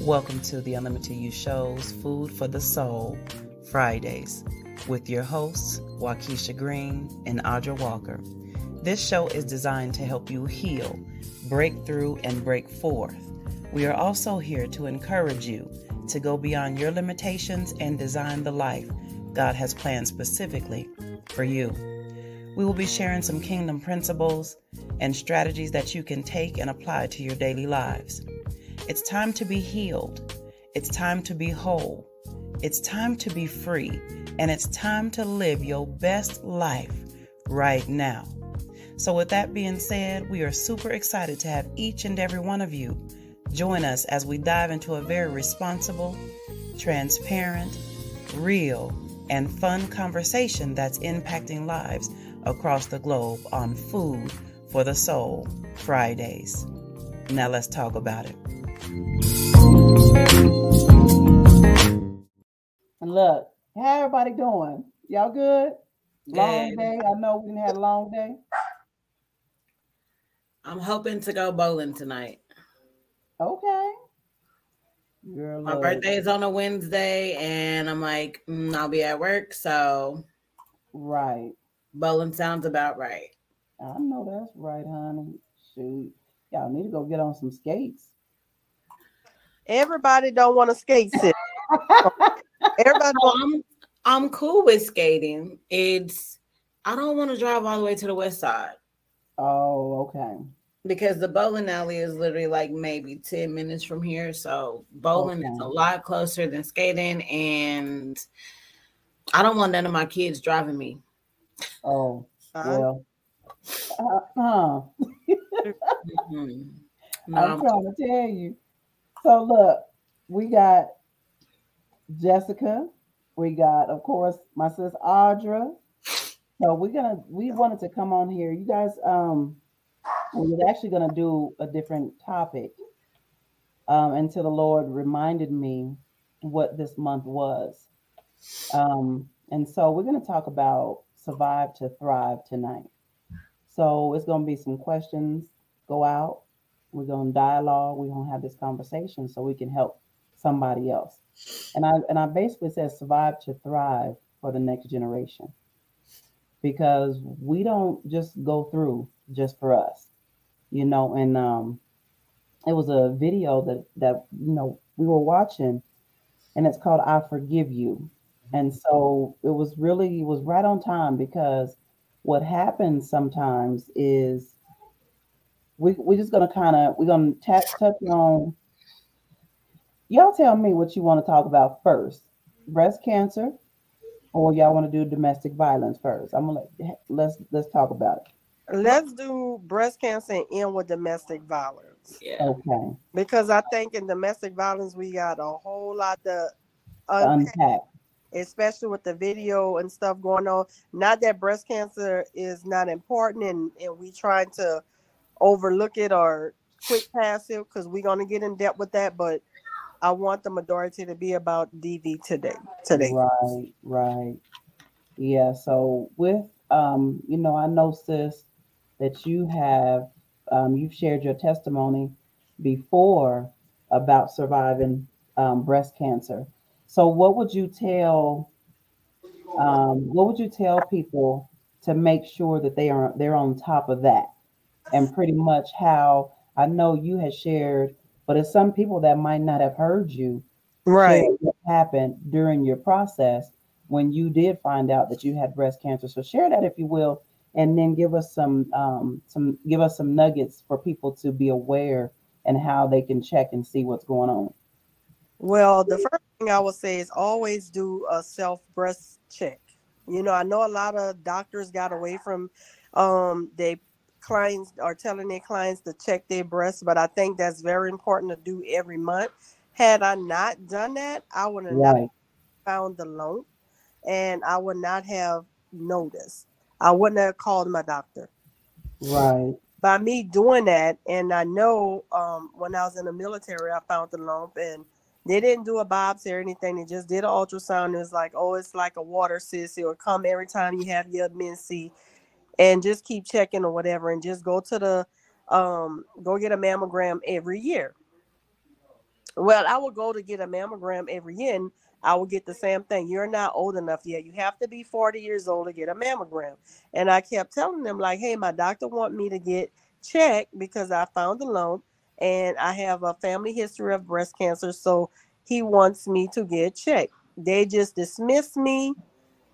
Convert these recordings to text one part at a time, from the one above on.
Welcome to the Unlimited You Show's Food for the Soul Fridays with your hosts, Waukesha Green and Audra Walker. This show is designed to help you heal, break through, and break forth. We are also here to encourage you to go beyond your limitations and design the life God has planned specifically for you. We will be sharing some kingdom principles and strategies that you can take and apply to your daily lives. It's time to be healed. It's time to be whole. It's time to be free. And it's time to live your best life right now. So, with that being said, we are super excited to have each and every one of you join us as we dive into a very responsible, transparent, real, and fun conversation that's impacting lives across the globe on Food for the Soul Fridays. Now, let's talk about it. And look, how everybody doing? Y'all good? Long day. I know we didn't have a long day. I'm hoping to go bowling tonight. Okay. Girl, My birthday is on a Wednesday, and I'm like, mm, I'll be at work, so right. Bowling sounds about right. I know that's right, honey. Shoot, y'all need to go get on some skates. Everybody don't want to skate. Everybody. I'm, I'm cool with skating. It's I don't want to drive all the way to the west side. Oh, okay. Because the bowling alley is literally like maybe 10 minutes from here. So bowling okay. is a lot closer than skating. And I don't want none of my kids driving me. Oh, well. Uh, huh. mm-hmm. no, I'm trying to tell you. So look, we got Jessica. We got, of course, my sis Audra. So we're gonna we wanted to come on here. You guys, um, we was actually gonna do a different topic um, until the Lord reminded me what this month was. Um, and so we're gonna talk about survive to thrive tonight. So it's gonna be some questions go out. We're gonna dialogue. We're gonna have this conversation so we can help somebody else. And I and I basically said survive to thrive for the next generation. Because we don't just go through just for us. You know, and um it was a video that that you know we were watching and it's called I Forgive You. And so it was really it was right on time because what happens sometimes is we we're just gonna kind of we're gonna touch touch on Y'all tell me what you want to talk about first. Breast cancer, or y'all want to do domestic violence first? I'm gonna let let's let's talk about it. Let's do breast cancer and end with domestic violence. Yeah. Okay. Because I think in domestic violence we got a whole lot to unpack, unpack. especially with the video and stuff going on. Not that breast cancer is not important and, and we trying to overlook it or quick pass it because we're gonna get in depth with that, but I want the majority to be about DV today. Today. Right, right. Yeah. So with um, you know, I know sis that you have um, you've shared your testimony before about surviving um, breast cancer. So what would you tell um, what would you tell people to make sure that they are they're on top of that? And pretty much how I know you had shared but it's some people that might not have heard you right what happened during your process when you did find out that you had breast cancer. So share that if you will, and then give us some um, some give us some nuggets for people to be aware and how they can check and see what's going on. Well, the first thing I would say is always do a self breast check. You know, I know a lot of doctors got away from um, they clients are telling their clients to check their breasts, but I think that's very important to do every month. Had I not done that, I would have right. found the lump. and I would not have noticed. I wouldn't have called my doctor. Right. By me doing that, and I know um, when I was in the military, I found the lump, and they didn't do a biopsy or anything. They just did an ultrasound. It was like, oh, it's like a water cyst. It will come every time you have your menses, and just keep checking or whatever, and just go to the um, go get a mammogram every year. Well, I will go to get a mammogram every year, and I will get the same thing. You're not old enough yet. You have to be 40 years old to get a mammogram. And I kept telling them, like, hey, my doctor want me to get checked because I found a lump and I have a family history of breast cancer. So he wants me to get checked. They just dismissed me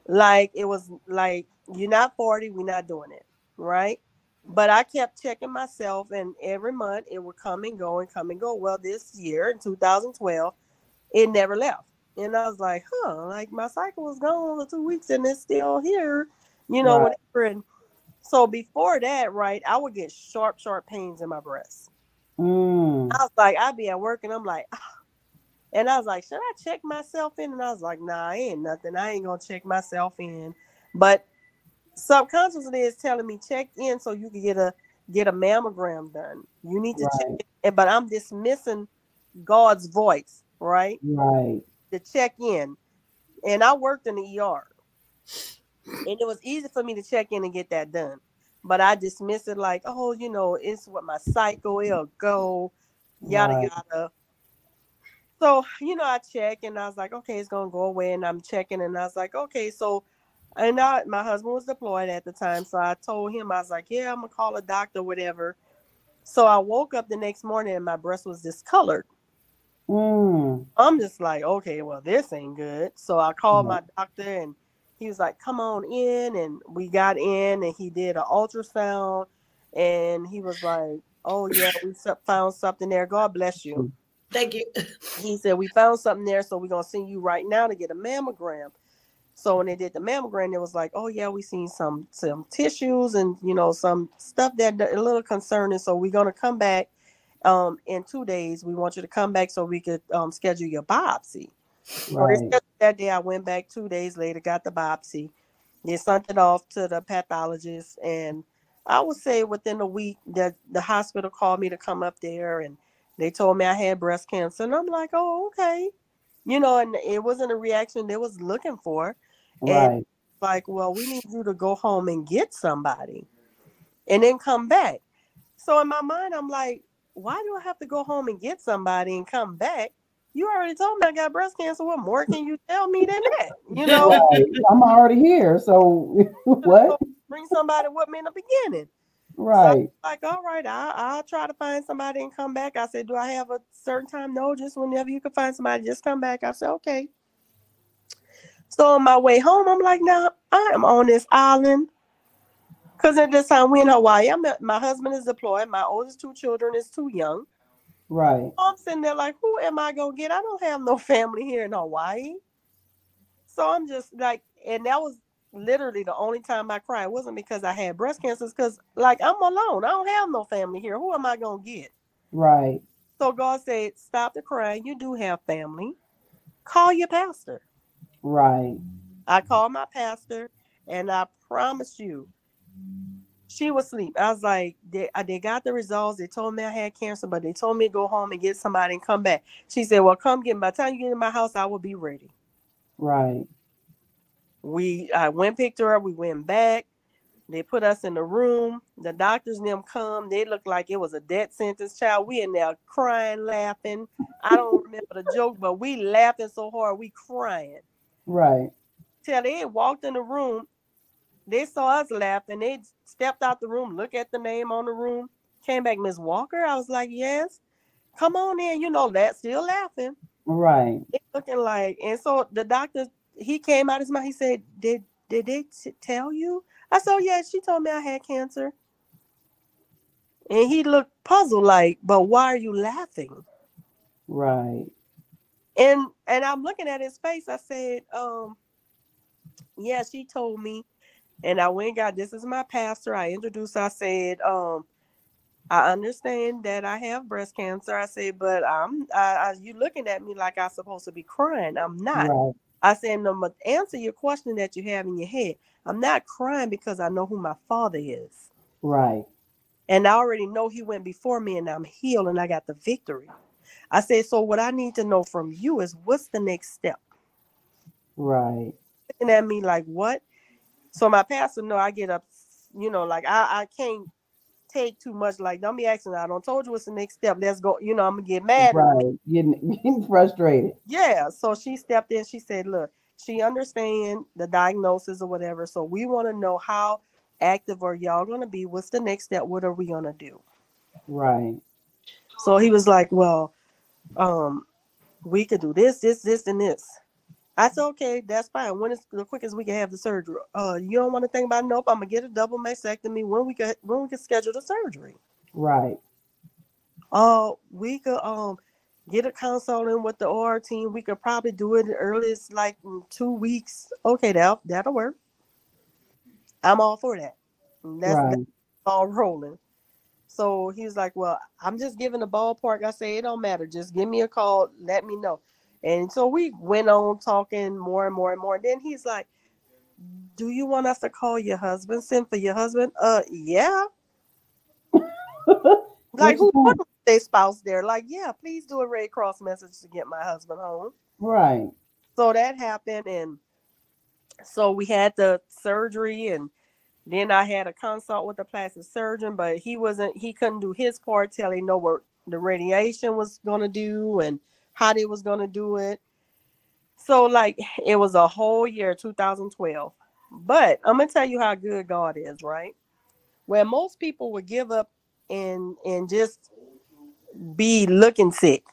like it was like, you're not 40, we're not doing it. Right. But I kept checking myself, and every month it would come and go and come and go. Well, this year in 2012, it never left and I was like, huh, like my cycle was gone for two weeks and it's still here, you know, right. whatever. And so before that, right, I would get sharp, sharp pains in my breast. Mm. I was like, I'd be at work and I'm like, ah. and I was like, should I check myself in? And I was like, nah, I ain't nothing. I ain't gonna check myself in. But subconsciously is telling me check in so you can get a get a mammogram done. You need to right. check, but I'm dismissing God's voice, right? Right to check in, and I worked in the ER, and it was easy for me to check in and get that done. But I dismiss it like, oh, you know, it's what my cycle will go, yada right. yada. So, you know, I check and I was like, okay, it's gonna go away. And I'm checking and I was like, okay, so and I, my husband was deployed at the time. So I told him, I was like, yeah, I'm gonna call a doctor, whatever. So I woke up the next morning and my breast was discolored. Mm. I'm just like, okay, well, this ain't good. So I called mm. my doctor and he was like, come on in. And we got in and he did an ultrasound and he was like, oh, yeah, we found something there. God bless you. Thank you. He said, we found something there. So we're going to send you right now to get a mammogram. So when they did the mammogram, it was like, oh yeah, we seen some some tissues and you know some stuff that a little concerning. So we're gonna come back um, in two days, we want you to come back so we could um, schedule your biopsy. Right. that day, I went back two days later, got the biopsy. They sent it off to the pathologist, and I would say within a week that the hospital called me to come up there, and they told me I had breast cancer, and I'm like, oh, okay, you know, and it wasn't a reaction they was looking for, right. and like, well, we need you to go home and get somebody, and then come back. So in my mind, I'm like, why do I have to go home and get somebody and come back? You already told me I got breast cancer. What more can you tell me than that? You know, right. I'm already here. So what? Bring somebody with me in the beginning. Right. So like, all right, I'll, I'll try to find somebody and come back. I said, Do I have a certain time? No, just whenever you can find somebody, just come back. I said, Okay. So on my way home, I'm like, now I am on this island because at this time we in Hawaii. I'm my husband is deployed. My oldest two children is too young. Right. I'm sitting there like, who am I gonna get? I don't have no family here in Hawaii. So I'm just like, and that was literally the only time I cried. It wasn't because I had breast cancer, because like I'm alone. I don't have no family here. Who am I gonna get? Right. So God said, Stop the crying. You do have family. Call your pastor. Right. I called my pastor and I promise you, she was asleep. I was like, they, uh, they got the results. They told me I had cancer, but they told me to go home and get somebody and come back. She said, Well, come get me. By the time you get in my house, I will be ready. Right. We I went picked her up. We went back. They put us in the room. The doctors and them come. They looked like it was a death sentence. Child, we in there crying, laughing. I don't remember the joke, but we laughing so hard, we crying. Right. Till they walked in the room they saw us laughing. They stepped out the room, look at the name on the room, came back, Miss Walker. I was like, yes, come on in. You know that, still laughing. Right. They looking like, and so the doctor, he came out his mouth. He said, did did they t- tell you? I said, oh, yeah, she told me I had cancer. And he looked puzzled, like, but why are you laughing? Right. And and I'm looking at his face. I said, um, yeah, she told me and I went got this is my pastor. I introduced, I said, um, I understand that I have breast cancer. I said, but I'm I, I, you looking at me like I'm supposed to be crying. I'm not. Right. I said, no, but answer your question that you have in your head. I'm not crying because I know who my father is. Right. And I already know he went before me and I'm healed and I got the victory. I said, so what I need to know from you is what's the next step? Right. Looking at me like what? So my pastor know I get up, you know, like I, I can't take too much. Like, don't be asking. I don't told you what's the next step. Let's go. You know, I'm gonna get mad. Right. Getting, getting frustrated. Yeah. So she stepped in. She said, look, she understand the diagnosis or whatever. So we want to know how active are y'all gonna be? What's the next step? What are we gonna do? Right. So he was like, well, um, we could do this, this, this, and this. I said, okay, that's fine. When is the quickest we can have the surgery? Uh, you don't want to think about nope. I'm gonna get a double mastectomy when we can when we can schedule the surgery. Right. Uh, we could um get a consult in with the OR team. We could probably do it the earliest like two weeks. Okay, that that'll work. I'm all for that. That's, right. that's all rolling. So he was like, Well, I'm just giving a ballpark. I say it don't matter. Just give me a call, let me know. And so we went on talking more and more and more. And then he's like, Do you want us to call your husband? Send for your husband? Uh yeah. like who put their spouse there? Like, yeah, please do a Red Cross message to get my husband home. Right. So that happened and so we had the surgery and then I had a consult with a plastic surgeon, but he wasn't he couldn't do his part till he know what the radiation was gonna do and how they was gonna do it. So like it was a whole year, 2012. But I'm gonna tell you how good God is, right? Where most people would give up and and just be looking sick.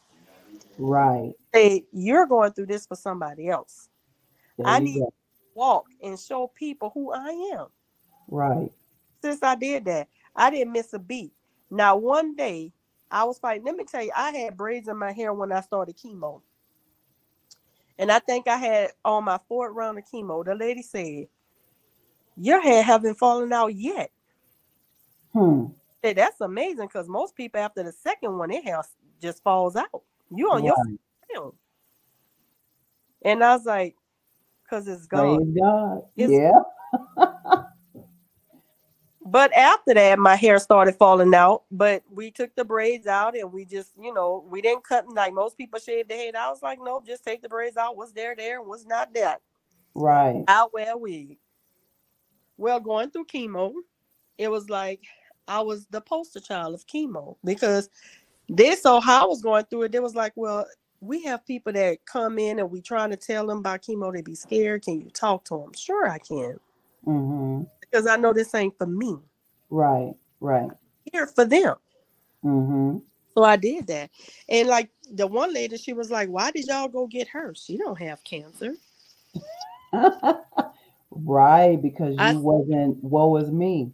Right. Say you're going through this for somebody else. There I need go. to walk and show people who I am. Right. Since I did that, I didn't miss a beat. Now, one day I was fighting. Let me tell you, I had braids in my hair when I started chemo. And I think I had on my fourth round of chemo, the lady said, Your hair haven't fallen out yet. Hmm. Said, That's amazing because most people after the second one, their hair just falls out. You on right. your And I was like, because it's God. Praise God. It's, yeah. But after that, my hair started falling out. But we took the braids out and we just, you know, we didn't cut like most people shave their head. I was like, nope, just take the braids out. What's there, there, what's not there. Right. I wear wig. Well, going through chemo, it was like I was the poster child of chemo because they saw how I was going through it. They was like, well, we have people that come in and we trying to tell them about chemo. They be scared. Can you talk to them? Sure, I can. Mm-hmm because I know this ain't for me. Right, right. Here for them. Mm-hmm. So I did that. And like the one lady, she was like, Why did y'all go get her? She don't have cancer. right, because you I, wasn't woe is me.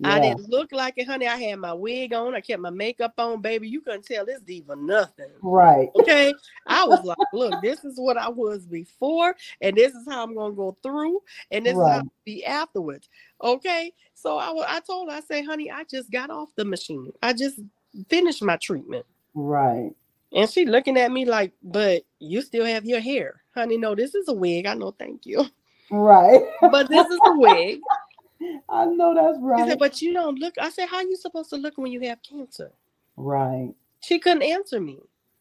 Yeah. I didn't look like it, honey. I had my wig on. I kept my makeup on, baby. You couldn't tell this diva nothing. Right. Okay. I was like, look, this is what I was before, and this is how I'm gonna go through, and this right. is how I'll be afterwards. Okay. So I, I told her, I say, honey, I just got off the machine. I just finished my treatment. Right. And she looking at me like, but you still have your hair. Honey, no, this is a wig. I know, thank you. Right. but this is a wig. I know that's right. Said, but you don't look. I said, how are you supposed to look when you have cancer? Right. She couldn't answer me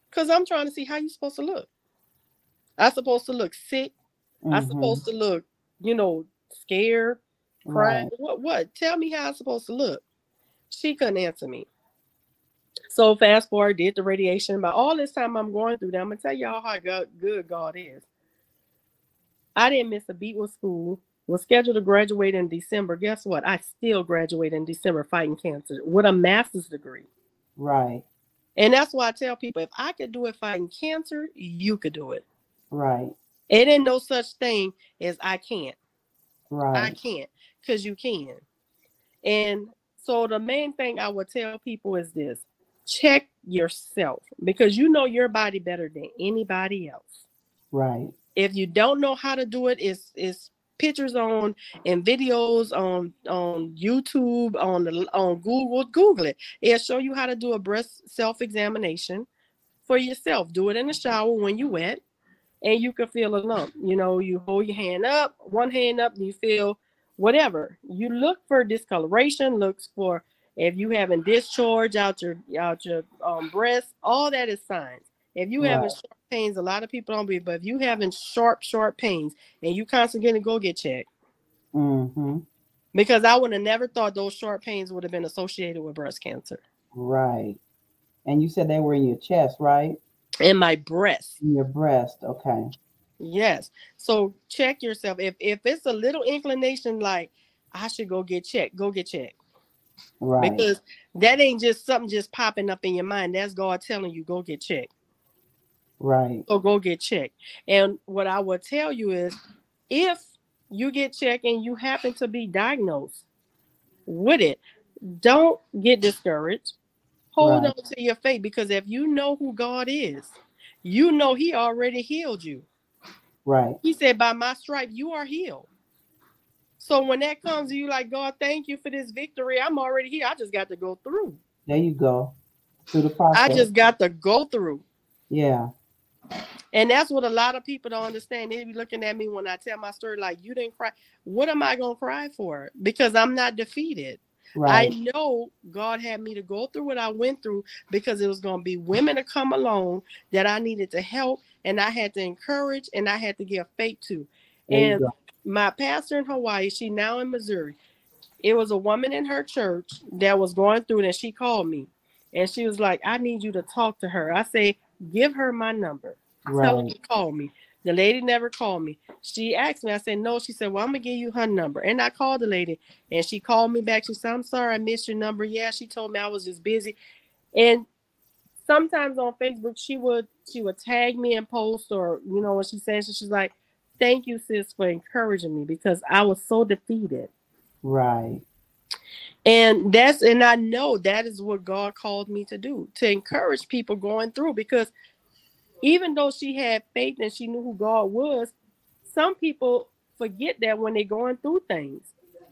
because I'm trying to see how you supposed to look. I supposed to look sick. Mm-hmm. I supposed to look, you know, scared, crying. Right. What? What? Tell me how I'm supposed to look. She couldn't answer me. So fast forward, did the radiation. But all this time I'm going through that, I'm gonna tell y'all how good God is. I didn't miss a beat with school was scheduled to graduate in December. Guess what? I still graduate in December fighting cancer with a master's degree. Right. And that's why I tell people if I could do it fighting cancer, you could do it. Right. It ain't no such thing as I can't. Right. I can't because you can. And so the main thing I would tell people is this check yourself because you know your body better than anybody else. Right. If you don't know how to do it, it's it's pictures on and videos on on YouTube, on the on Google. Google it. It'll show you how to do a breast self examination for yourself. Do it in the shower when you wet. and you can feel a lump. You know, you hold your hand up, one hand up, and you feel whatever. You look for discoloration, looks for if you having discharge out your out your um, breast, all that is signs. If you right. having pains, a lot of people don't be, but if you having sharp, sharp pains and you constantly getting go get checked. Mm-hmm. Because I would have never thought those sharp pains would have been associated with breast cancer. Right. And you said they were in your chest, right? In my breast. In your breast, okay. Yes. So check yourself. If if it's a little inclination like I should go get checked, go get checked. Right. Because that ain't just something just popping up in your mind. That's God telling you go get checked. Right. So go get checked. And what I will tell you is if you get checked and you happen to be diagnosed with it, don't get discouraged. Hold right. on to your faith because if you know who God is, you know He already healed you. Right. He said, By my stripe, you are healed. So when that comes, to you like, God, thank you for this victory. I'm already here. I just got to go through. There you go. Through the process. I just got to go through. Yeah. And that's what a lot of people don't understand. They be looking at me when I tell my story, like, you didn't cry. What am I going to cry for? Because I'm not defeated. Right. I know God had me to go through what I went through because it was going to be women to come along that I needed to help and I had to encourage and I had to give faith to. There and my pastor in Hawaii, she now in Missouri. It was a woman in her church that was going through it and she called me and she was like, I need you to talk to her. I say, give her my number. Right. Tell her to call me. The lady never called me. She asked me, I said, no. She said, well, I'm going to give you her number. And I called the lady and she called me back. She said, I'm sorry, I missed your number. Yeah, she told me I was just busy. And sometimes on Facebook, she would she would tag me and post or, you know, what she says, she's like, thank you, sis, for encouraging me because I was so defeated. Right. And that's and I know that is what God called me to do to encourage people going through because even though she had faith and she knew who God was, some people forget that when they're going through things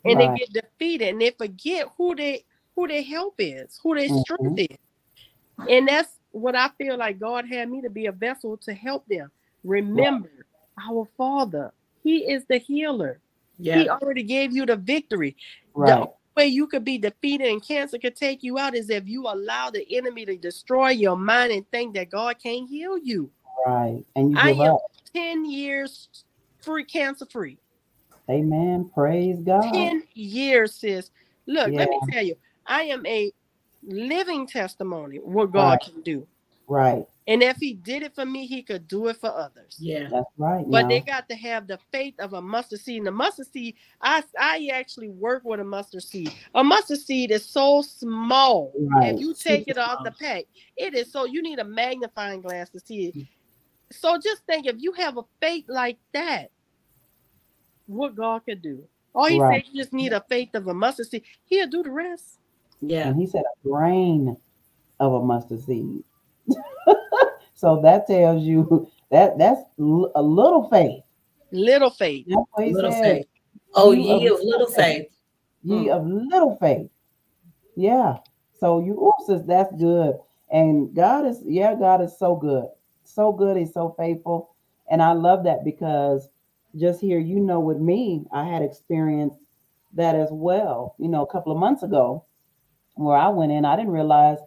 and right. they get defeated and they forget who they who their help is, who their mm-hmm. strength is. And that's what I feel like God had me to be a vessel to help them. Remember, right. our Father, He is the healer. Yeah. He already gave you the victory. Right. Way you could be defeated and cancer could take you out is if you allow the enemy to destroy your mind and think that God can't heal you. Right. And you I am up. 10 years free, cancer free. Amen. Praise God. 10 years, sis. Look, yeah. let me tell you, I am a living testimony what God right. can do. Right. And if he did it for me, he could do it for others. Yeah, that's right. But now. they got to have the faith of a mustard seed. And the mustard seed, I I actually work with a mustard seed. A mustard seed is so small. Right. If you take Super it off the pack, it is so you need a magnifying glass to see it. Mm. So just think if you have a faith like that, what God could do. All he right. said you just need a faith of a mustard seed. He'll do the rest. Yeah. And he said a grain of a mustard seed. so that tells you that that's a little faith. Little faith. Little said. faith. Oh, ye of little faith. Ye mm. of little faith. Yeah. So you oops, that's good. And God is, yeah, God is so good. So good. He's so faithful. And I love that because just here, you know, with me, I had experienced that as well, you know, a couple of months ago, where I went in, I didn't realize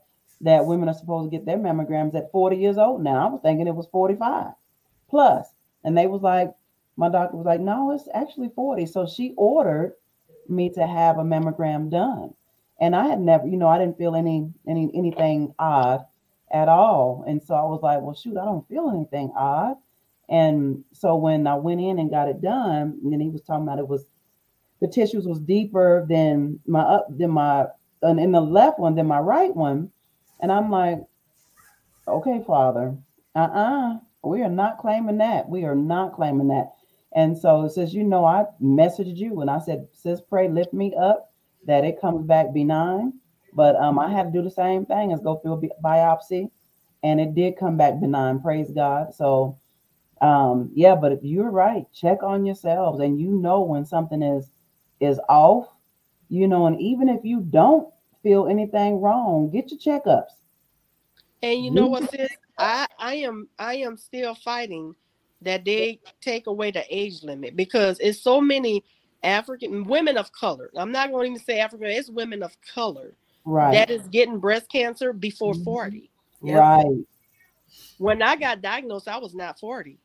that women are supposed to get their mammograms at 40 years old now. I was thinking it was 45 plus. And they was like, my doctor was like, no, it's actually 40. So she ordered me to have a mammogram done. And I had never, you know, I didn't feel any any anything odd at all. And so I was like, well, shoot, I don't feel anything odd. And so when I went in and got it done, and then he was talking about it was the tissues was deeper than my up than my and in the left one than my right one. And I'm like, okay, Father, uh-uh, we are not claiming that. We are not claiming that. And so it says, you know, I messaged you and I said, sis, pray, lift me up that it comes back benign. But um, I had to do the same thing as go through a biopsy, and it did come back benign. Praise God. So, um, yeah, but if you're right, check on yourselves, and you know when something is is off, you know, and even if you don't feel anything wrong, get your checkups. And you know what, sis? I I am I am still fighting that they take away the age limit because it's so many African women of color. I'm not going to even say African, it's women of color right. that is getting breast cancer before Mhm. 40. Right. When I got diagnosed, I was not 40.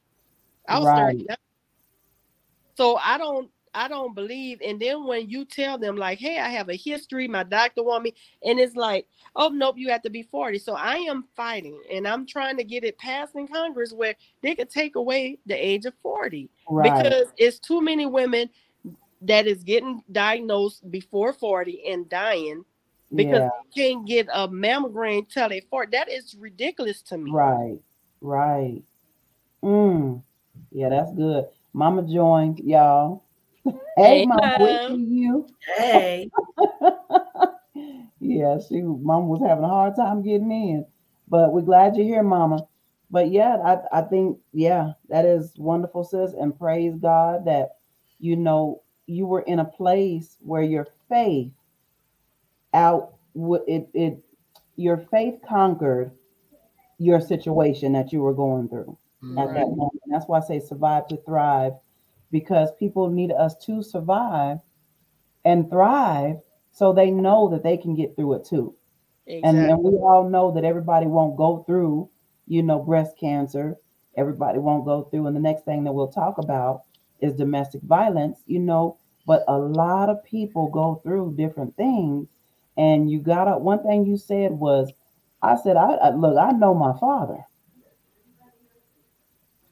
I was Right. 30. So I don't I don't believe and then when you tell them like, "Hey, I have a history, my doctor want me," and it's like, "Oh, nope, you have to be 40." So I am fighting and I'm trying to get it passed in Congress where they could take away the age of 40 Right. because it's too many women that is getting diagnosed before 40 and dying because yeah. they can't get a mammogram till they 40. That is ridiculous to me. Right. Right. Mm. Yeah, that's good. Mama joined, y'all. hey, Hey, Mama, we Mom. see you. Hey, yeah, she mama was having a hard time getting in. But we're glad you're here, Mama. But yeah, I, I think, yeah, that is wonderful, sis. And praise God that you know you were in a place where your faith out it it your faith conquered your situation that you were going through at that moment. That's why I say survive to thrive, because people need us to survive and thrive so they know that they can get through it too. And, Exactly. and we all know that everybody won't go through, you know, breast cancer. Everybody won't go through. And the next thing that we'll talk about is domestic violence, you know, but a lot of people go through different things. And you gotta, one thing you said was, I said, I, I look, I know my father.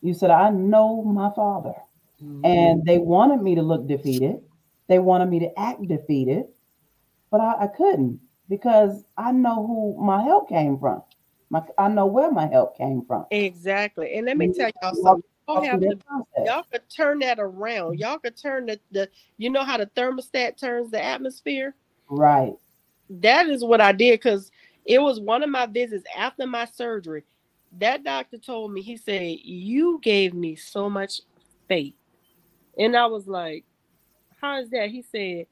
You said, I know my father. And mm-hmm. they wanted me to look defeated. They wanted me to act defeated, but I, I couldn't because I know who my help came from. My, I know where my help came from. Exactly. And let me tell y'all something. Y'all, have to, y'all could turn that around. Mm-hmm. Y'all could turn the, the you know how the thermostat turns the atmosphere? Right. That is what I did because it was one of my visits after my surgery. That doctor told me, he said, You gave me so much faith. And I was like, How is that? He said,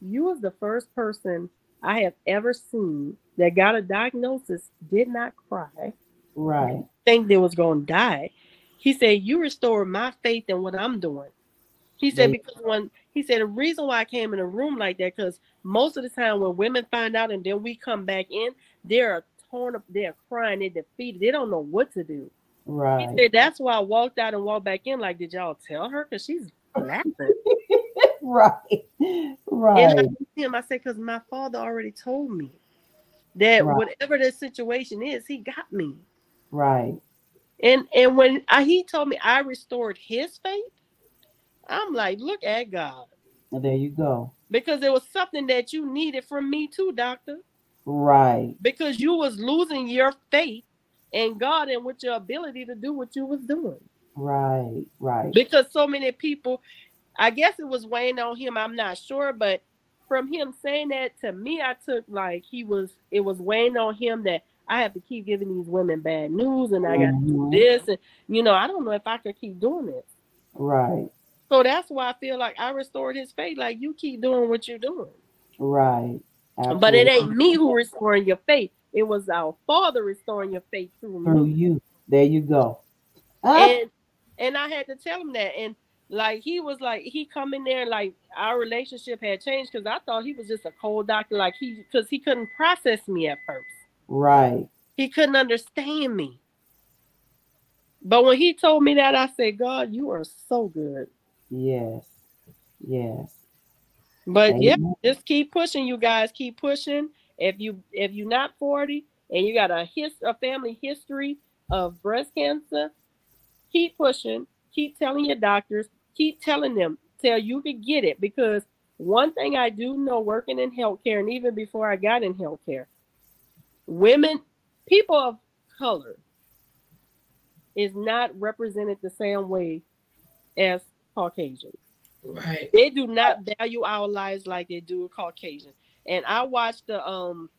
You was the first person I have ever seen that got a diagnosis, did not cry, Right. think they was gonna die. He said, You restored my faith in what I'm doing. He said, because when he said the reason why I came in a room like that, because most of the time when women find out and then we come back in, they're torn up, they're crying, they're defeated, they don't know what to do. Right. He said that's why I walked out and walked back in. Like, did y'all tell her? Because she's laughing. right. And I Right. him, I said, because my father already told me that Right. whatever the situation is, he got me. Right. And and when I, he told me I restored his faith, I'm like, look at God. And there you go. Because it was something that you needed from me too, doctor. Right. Because you was losing your faith in God and with your ability to do what you was doing. Right. Right. Because so many people, I guess it was weighing on him, I'm not sure, but from him saying that to me, I took like he was it was weighing on him that I have to keep giving these women bad news and I got to do Mhm. this and you know, I don't know if I could keep doing this. Right. So that's why I feel like I restored his faith. Like you keep doing what you're doing. Right. But it ain't me who restoring your faith. It was our father restoring your faith through through me. you. There you go. Ah, And and I had to tell him that. And like he was like he come in there and like our relationship had changed because I thought he was just a cold doctor. Like he because he couldn't process me at first. right. He couldn't understand me. But when he told me that, I said, God, you are so good. Yes. Yes. But yeah, just keep pushing, you guys. Keep pushing. If you if you're not 40 and you got a his a family history of breast cancer, keep pushing. Keep telling your doctors. Keep telling them till you can get it. Because one thing I do know, working in healthcare, and even before I got in healthcare, women, people of color, is not represented the same way as Caucasians right. they do not value our lives like they do a Caucasian. And I watched the um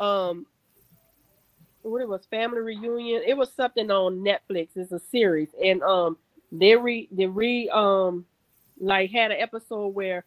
um what it was family reunion. It was something on Netflix. It's a series, and um they re they re um like had an episode where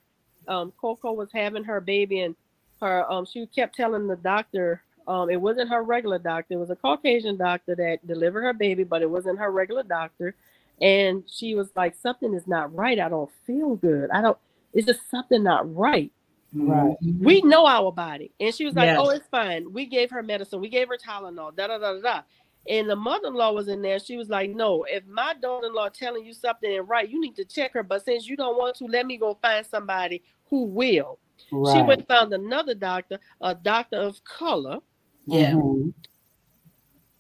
um Cocoa was having her baby and her um she kept telling the doctor Um, it wasn't her regular doctor. It was a Caucasian doctor that delivered her baby, but it wasn't her regular doctor. And she was like, "Something is not right. I don't feel good. I don't. It's just something not right." Right. We know our body. And she was like, Yes. Oh, it's fine. We gave her medicine. We gave her Tylenol. Da da da da da. And the mother-in-law was in there. She was like, No, if my daughter-in-law telling you something ain't right, you need to check her. But since you don't want to, let me go find somebody who will. She went and found another doctor, a doctor of color. Yeah. Mhm.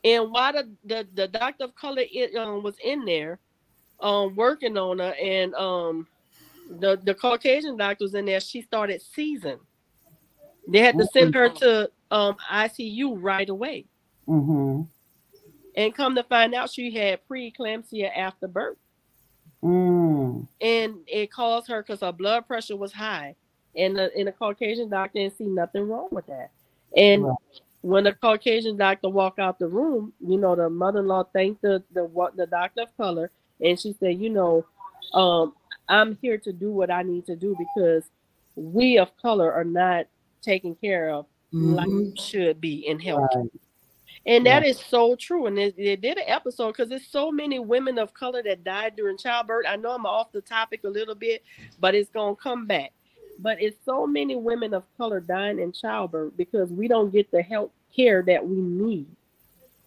And while the, the, the doctor of color it, um, was in there um, working on her, and um, the, the Caucasian doctor was in there, she started seizing. They had to send her to um, ICU right away. Mhm. And come to find out, she had preeclampsia after birth. Mm. And it caused her because her blood pressure was high. And the, and the Caucasian doctor didn't see nothing wrong with that. And Right. when the Caucasian doctor walked out the room, you know, the mother-in-law thanked the the what the doctor of color, and she said, you know, um, I'm here to do what I need to do because we of color are not taken care of like Mhm. we should be in health. Right. And that is so true. And they, they did an episode because there's so many women of color that died during childbirth. I know I'm off the topic a little bit, but it's gonna come back. But it's so many women of color dying in childbirth because we don't get the health care that we need.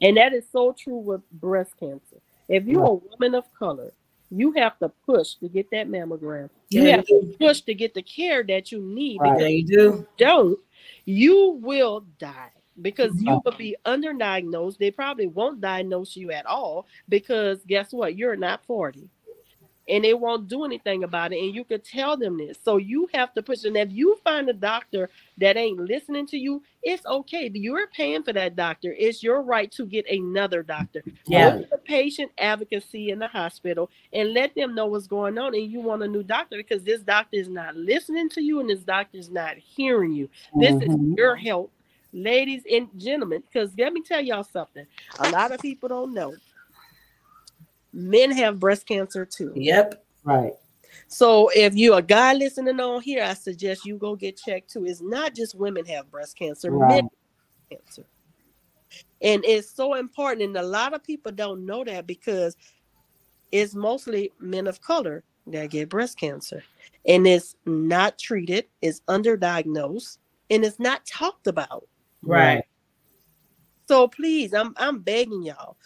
And that is so true with breast cancer. If you're a woman of color, you have to push to get that mammogram. You Yeah, have to push to get the care that you need Right. because Yeah, you do. don't, you will die because you Right. will be underdiagnosed. They probably won't diagnose you at all because guess what? You're not 40. And they won't do anything about it. And you could tell them this. So you have to push. And if you find a doctor that ain't listening to you, it's okay. You're paying for that doctor. It's your right to get another doctor. Yeah. Go to the patient advocacy in the hospital and let them know what's going on. And you want a new doctor because this doctor is not listening to you and this doctor is not hearing you. This Mhm. is your health, ladies and gentlemen. Because let me tell y'all something. A lot of people don't know. Men have breast cancer too. Yep. Right. So if you're a guy listening on here, I suggest you go get checked too. It's not just women have breast cancer, Right. men have cancer. And it's so important. And a lot of people don't know that because it's mostly men of color that get breast cancer. And it's not treated, it's underdiagnosed, and it's not talked about. Right. So please, I'm I'm begging y'all,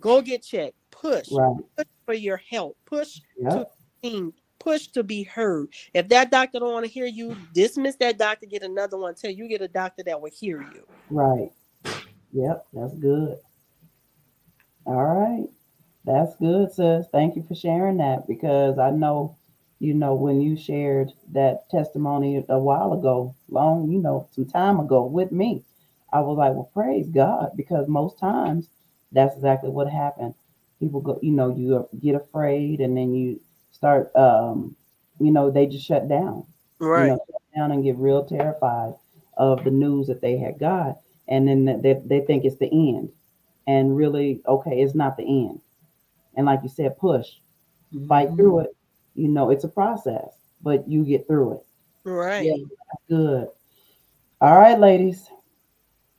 go get checked. Push, Right. push for your help, Push Yep. seen, push to be heard. If that doctor don't want to hear you, dismiss that doctor, get another one till you get a doctor that will hear you. Right. Yep. That's good. All right. That's good, sis. Thank you for sharing that because I know, you know, when you shared that testimony a while ago, long, you know, some time ago with me, I was like, well, praise God, because most times that's exactly what happened. People go, you know, you get afraid and then you start, um, you know, they just shut down. you know, shut down and get real terrified of the news that they had got, and then they, they think it's the end, and really, okay, it's not the end. And like you said, push, fight Mm-hmm. through it. You know, it's a process, but you get through it. Right. Yeah. Good. All right, ladies.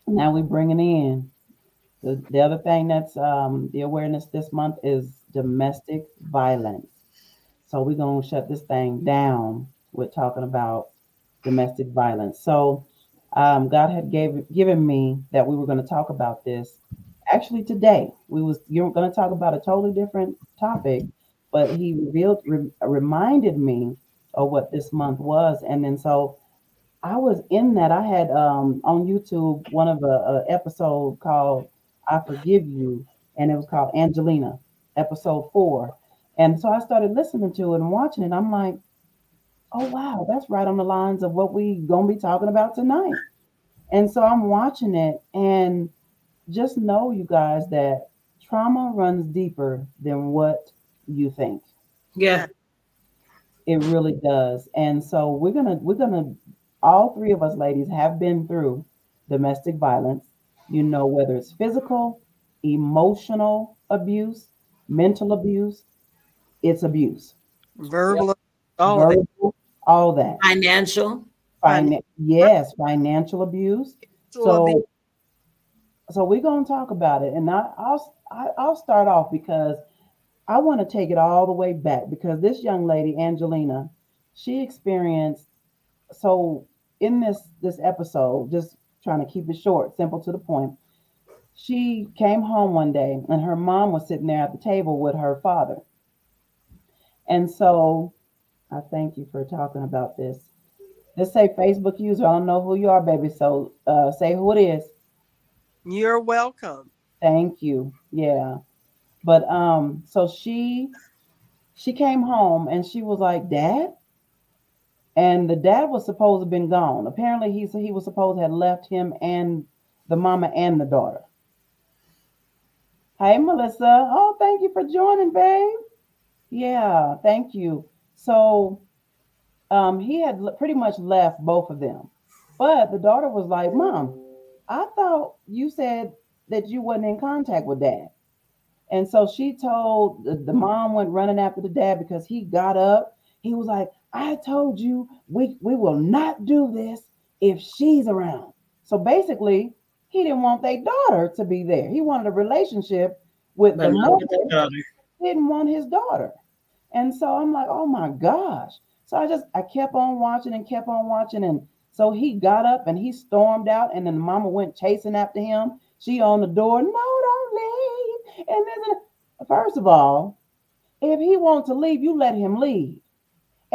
Now we bringing in the, the other thing that's um, the awareness this month is domestic violence. So we're gonna shut this thing down with talking about domestic violence. So um, God had gave given me that we were going to talk about this. Actually, today we was you're going to talk about a totally different topic, but He revealed re- reminded me of what this month was, and then so I was in that. I had um, on YouTube one of a, a episode called "I Forgive You," and it was called Angelina, episode four. And so I started listening to it and watching it. I'm like, oh wow, that's right on the lines of what we gonna be talking about tonight. And so I'm watching it, and just know, you guys, that trauma runs deeper than what you think. Yeah. It really does. And so we're gonna we're gonna all three of us ladies have been through domestic violence. You know, whether it's physical, emotional abuse, mental abuse, it's abuse. Verbal. All of it. Verbal, all that. Financial. Finan- yes, financial abuse. Abuse. So so we're gonna talk about it, and I, I'll I, will i will start off because I want to take it all the way back because this young lady, Angelina, she experienced so in this this episode, just trying to keep it short, simple to the point. She came home one day and her mom was sitting there at the table with her father. And so I thank you for talking about this. Let's say Facebook user. I don't know who you are, baby. So uh, say who it is. You're welcome. Thank you. Yeah. But um, so she she came home and she was like, Dad. And the dad was supposed to have been gone. Apparently, he he was supposed to have left him and the mama and the daughter. Hey, Melissa. Oh, thank you for joining, babe. Yeah, thank you. So um, he had pretty much left both of them. But the daughter was like, Mom, I thought you said that you wasn't in contact with dad. And so she told the, the mom went running after the dad because he got up. He was like, I told you we, we will not do this if she's around. So basically, he didn't want their daughter to be there. He wanted a relationship with the mother. Didn't want his daughter. And so I'm like, oh my gosh. So I just I kept on watching and kept on watching. And so he got up and he stormed out, and then the mama went chasing after him. She on the door, no, don't leave. And then first of all, if he wants to leave, you let him leave.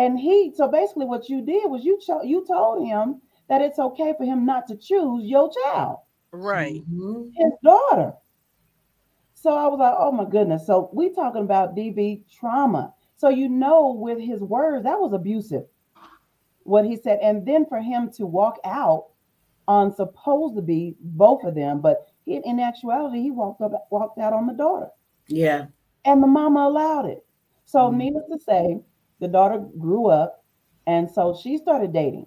And he so basically what you did was you cho- you told him that it's okay for him not to choose your child. Right. Mm-hmm. His daughter. So I was like, oh my goodness. So we talking about DV trauma. So you know, with his words, that was abusive. What he said, and then for him to walk out on supposed to be both of them, but he, in actuality, he walked up, walked out on the daughter. Yeah. And the mama allowed it. So, mm-hmm. needless to say, the daughter grew up, and so she started dating.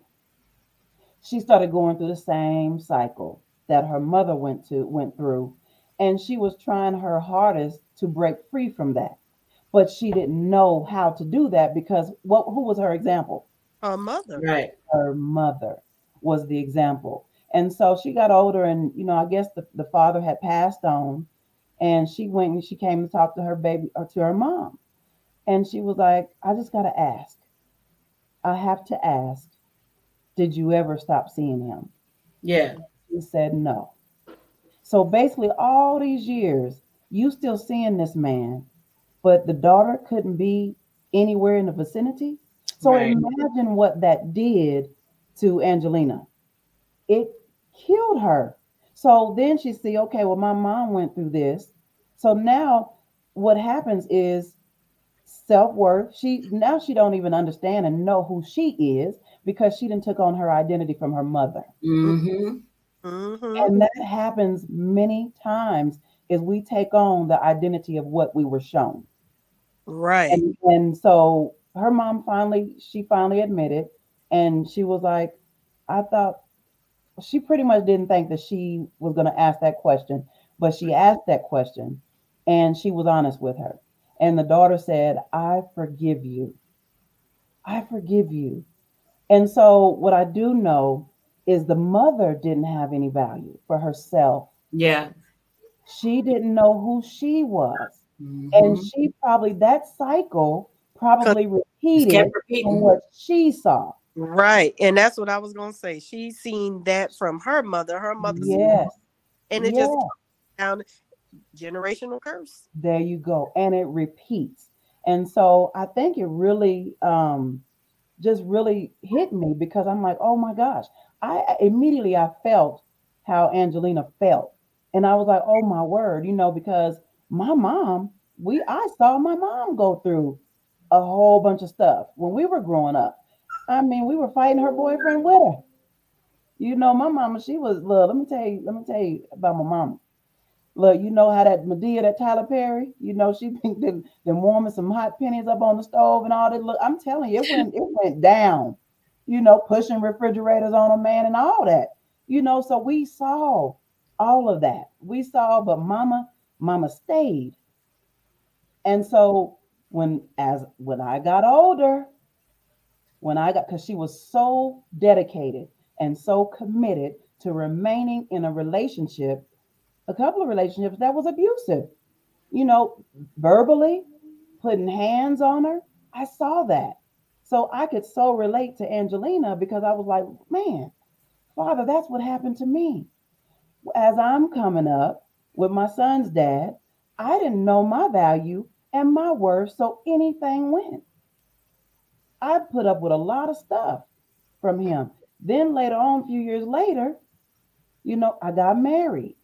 She started going through the same cycle that her mother went to went through, and she was trying her hardest to break free from that but she didn't know how to do that because what who was her example? Her mother. Right. Her mother was the example. And so she got older and you know, I guess the, the father had passed on and she went and she came to talk to her baby or to her mom. And she was like, I just gotta ask. I have to ask, did you ever stop seeing him? Yeah. He said no. So basically, all these years, you still seeing this man, but the daughter couldn't be anywhere in the vicinity. So right. imagine what that did to Angelina. It killed her. So then she see, okay, well, my mom went through this. So now what happens is self-worth. She now she don't even understand and know who she is because she didn't took on her identity from her mother. Mm-hmm. Mm-hmm. And that happens many times is we take on the identity of what we were shown. Right. And, and so her mom finally, she finally admitted, and she was like, I thought she pretty much didn't think that she was going to ask that question, but she asked that question and she was honest with her. And the daughter said, I forgive you. I forgive you. And so, what I do know is the mother didn't have any value for herself. Yeah. She didn't know who she was. Mm-hmm. And she probably that cycle probably repeated from what she saw. Right. And that's what I was gonna say. She's seen that from her mother, her mother. Yes. And it yes. just down generational curse. There you go. And it repeats. And so I think it really um just really hit me because I'm like, oh my gosh. I immediately I felt how Angelina felt. And I was like, oh my word, you know, because my mom, we I saw my mom go through a whole bunch of stuff when we were growing up. I mean, we were fighting her boyfriend with her. You know, my mama, she was look, let me tell you, let me tell you about my mama. Look, you know how that Madea, that Tyler Perry, you know, she been, been, been warming some hot pennies up on the stove and all that. Look, I'm telling you, it went, it went down, you know, pushing refrigerators on a man and all that. You know, so we saw all of that. We saw, but mama, mama stayed. And so when as when I got older, when I got because she was so dedicated and so committed to remaining in a relationship a couple of relationships that was abusive. You know, verbally putting hands on her. I saw that. So I could so relate to Angelina because I was like, man, Father, that's what happened to me. As I'm coming up with my son's dad, I didn't know my value and my worth, so anything went. I put up with a lot of stuff from him. Then later on, a few years later, you know, I got married.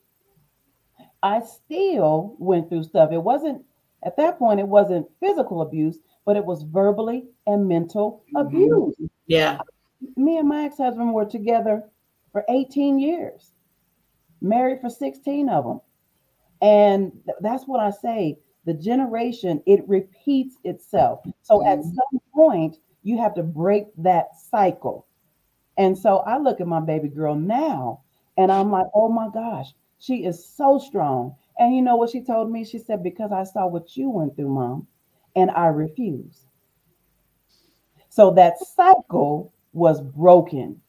I still went through stuff. It wasn't at that point, it wasn't physical abuse, but it was verbally and mental mm-hmm. abuse. Yeah. Me and my ex-husband were together for 18 years, married for 16 of them. And th- that's what I say. The generation, it repeats itself. So mm-hmm. at some point, you have to break that cycle. And so I look at my baby girl now and I'm like, oh my gosh, she is so strong. And you know what she told me? She said, because I saw what you went through, mom, and I refuse. So that cycle was broken.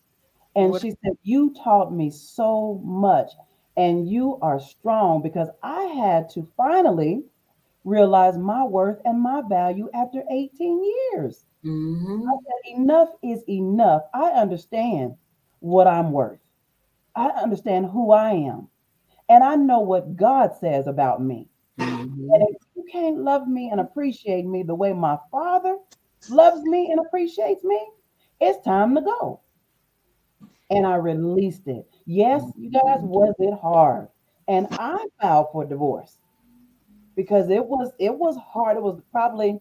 And she said, You taught me so much, and you are strong because I had to finally realize my worth and my value after 18 years. Mm-hmm. I said, Enough is enough. I understand what I'm worth, I understand who I am, and I know what God says about me. Mm-hmm. And if you can't love me and appreciate me the way my Father loves me and appreciates me, it's time to go and I released it. Yes, you guys, was it hard? And I filed for divorce because it was it was hard. It was probably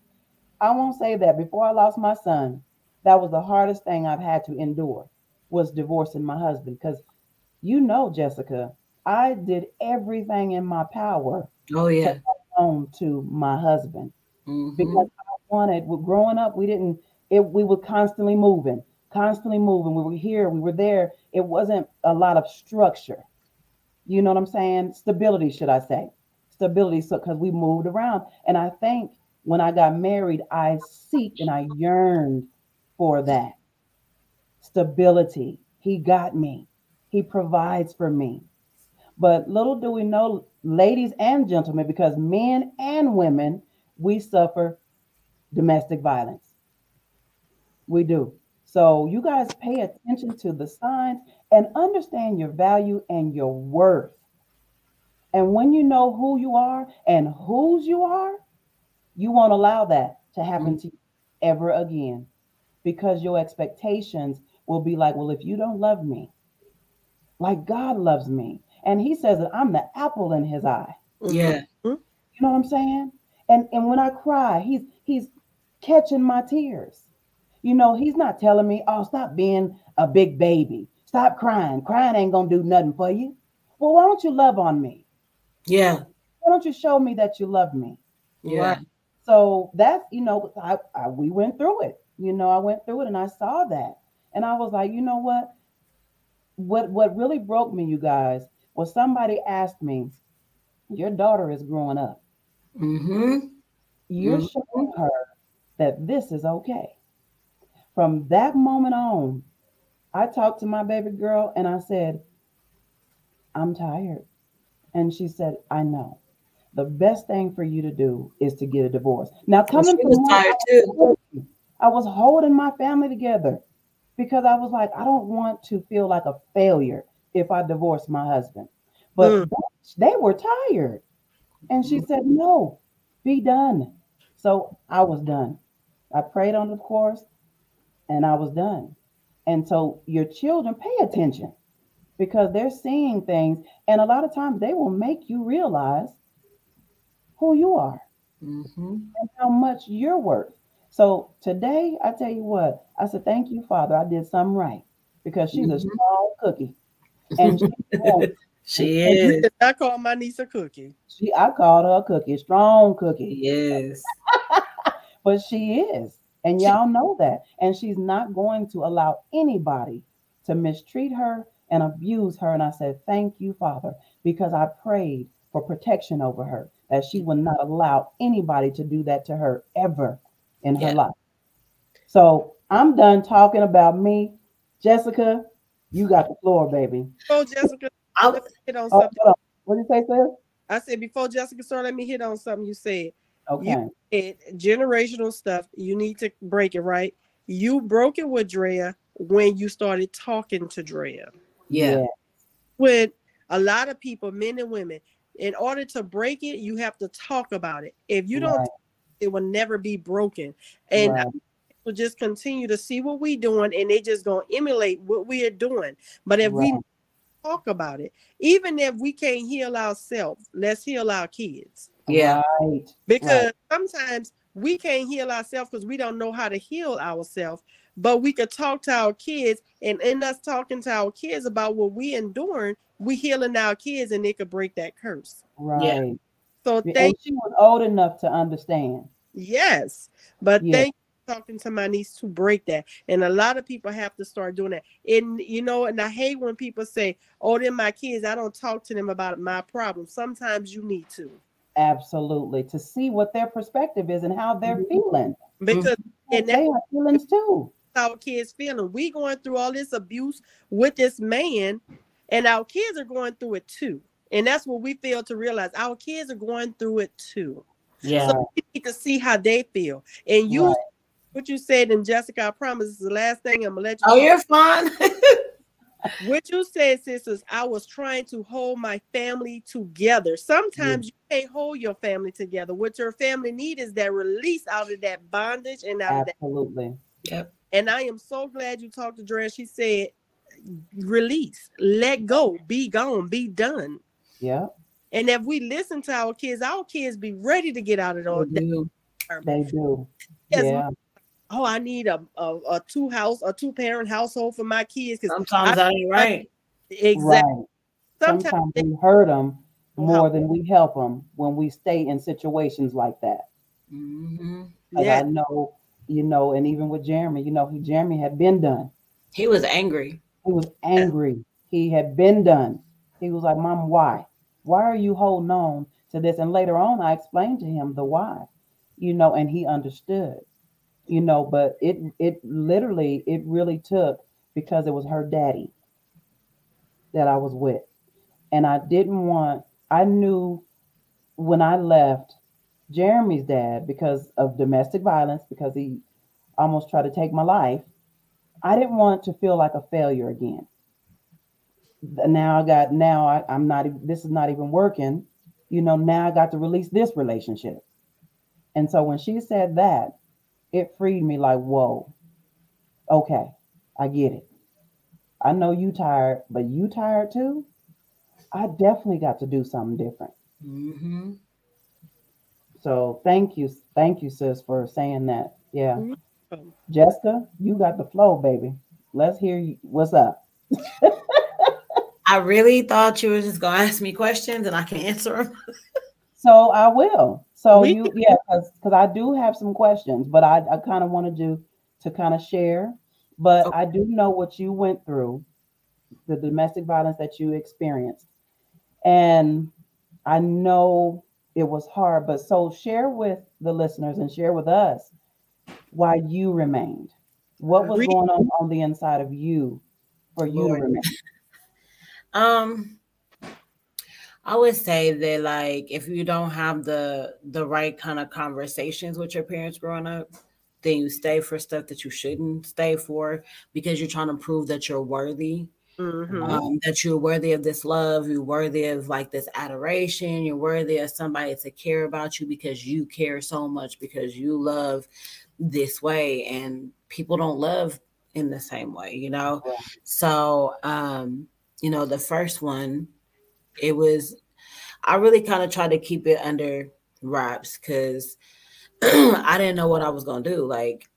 I won't say that before I lost my son, that was the hardest thing I've had to endure was divorcing my husband because you know, Jessica, I did everything in my power. Oh yeah. To on to my husband mm-hmm. because I wanted. Growing up, we didn't. It we were constantly moving constantly moving. We were here, we were there. It wasn't a lot of structure. You know what I'm saying? Stability, should I say? Stability, so because we moved around. And I think when I got married, I seek and I yearned for that stability. He got me. He provides for me. But little do we know, ladies and gentlemen, because men and women, we suffer domestic violence. We do. So you guys pay attention to the signs and understand your value and your worth. And when you know who you are and whose you are, you won't allow that to happen mm-hmm. to you ever again because your expectations will be like, well, if you don't love me, like God loves me. And he says that I'm the apple in his eye. Mm-hmm. Yeah. Mm-hmm. You know what I'm saying? And and when I cry, he's he's catching my tears. You know, he's not telling me, oh, stop being a big baby. Stop crying. Crying ain't gonna do nothing for you. Well, why don't you love on me? Yeah. Why don't you show me that you love me? Yeah. Right? So that's you know, I, I we went through it. You know, I went through it and I saw that. And I was like, you know what? What what really broke me, you guys, was somebody asked me, Your daughter is growing up. Mm-hmm. You're mm-hmm. showing her that this is okay. From that moment on, I talked to my baby girl and I said, I'm tired. And she said, I know. The best thing for you to do is to get a divorce. Now, coming well, from tired too. I was holding my family together because I was like, I don't want to feel like a failure if I divorce my husband. But mm. they were tired. And she said, No, be done. So I was done. I prayed on the course and I was done. And so your children pay attention because they're seeing things, and a lot of times they will make you realize who you are mm-hmm. and how much you're worth. So today, I tell you what, I said, Thank you, Father. I did something right because she's mm-hmm. a strong cookie. And she, she is. I call my niece a cookie. She I called her a cookie, strong cookie. Yes. but she is. And y'all know that. And she's not going to allow anybody to mistreat her and abuse her. And I said, Thank you, Father, because I prayed for protection over her, that she will not allow anybody to do that to her ever in her life. So I'm done talking about me. Jessica, you got the floor, baby. Oh, Jessica, I'll, get on something. What did you say, sir? I said before Jessica started, let me hit on something you said. Okay. You said generational stuff. You need to break it right. You broke it with Drea when you started talking to Drea. Yeah. yeah. When a lot of people, men and women, in order to break it, you have to talk about it. If you don't, right. it will never be broken. And right. Will just continue to see what we're doing, and they just gonna emulate what we are doing. But if right. we talk about it, even if we can't heal ourselves, let's heal our kids. Yeah. Because sometimes we can't heal ourselves because we don't know how to heal ourselves. But we could talk to our kids, and in us talking to our kids about what we enduring, we healing our kids, and they could break that curse. Right. Yeah. So thank you. was old enough to understand. Yes, but yes. thank talking to my niece to break that. And a lot of people have to start doing that. And you know, and I hate when people say, Oh, they're my kids. I don't talk to them about my problem. Sometimes you need to. Absolutely. To see what their perspective is and how they're mm-hmm. feeling. Because mm-hmm. and they have feelings too. Our kids feeling. We going through all this abuse with this man, and our kids are going through it too. And that's what we fail to realize. Our kids are going through it too. Yeah. So we need to see how they feel. And you right what you said, and Jessica, I promise this is the last thing I'm gonna let you. Oh, know. you're fine. what you said, sisters, I was trying to hold my family together. Sometimes you can't hold your family together. What your family need is that release out of that bondage and out Absolutely. of that. Yep. And I am so glad you talked to Dre. She said, release, let go, be gone, be done. Yeah. And if we listen to our kids, our kids be ready to get out of all. They do. They do. Yes, yeah oh, I need a, a, a two house, a two parent household for my kids. Because sometimes that ain't right. Exactly. Right. Sometimes, sometimes we hurt them more than we help them when we stay in situations like that. Mm-hmm. Yeah. I know, you know, and even with Jeremy, you know, he Jeremy had been done. He was angry. He was angry. He had been done. He was like, Mom, why? Why are you holding on to this? And later on, I explained to him the why, you know, and he understood you know, but it it literally it really took because it was her daddy that I was with. And I didn't want I knew when I left Jeremy's dad because of domestic violence because he almost tried to take my life. I didn't want to feel like a failure again. Now I got now I, I'm not this is not even working. You know, now I got to release this relationship. And so when she said that, it freed me like, whoa, okay, I get it. I know you tired, but you tired too? I definitely got to do something different. Mm-hmm. So thank you, thank you, sis, for saying that. Yeah. Mm-hmm. Jessica, you got the flow, baby. Let's hear you. What's up? I really thought you were just gonna ask me questions and I can answer them. so I will. So we, you, yeah, because I do have some questions, but I, I kind of wanted to to kind of share. But okay. I do know what you went through, the domestic violence that you experienced, and I know it was hard. But so share with the listeners and share with us why you remained. What was going on on the inside of you for you Lord. to remain? Um I would say that like if you don't have the the right kind of conversations with your parents growing up, then you stay for stuff that you shouldn't stay for because you're trying to prove that you're worthy. Mm-hmm. Um, that you're worthy of this love, you're worthy of like this adoration, you're worthy of somebody to care about you because you care so much because you love this way, and people don't love in the same way, you know. Yeah. So, um, you know, the first one it was I really kind of tried to keep it under wraps because I didn't know what I was gonna do. Like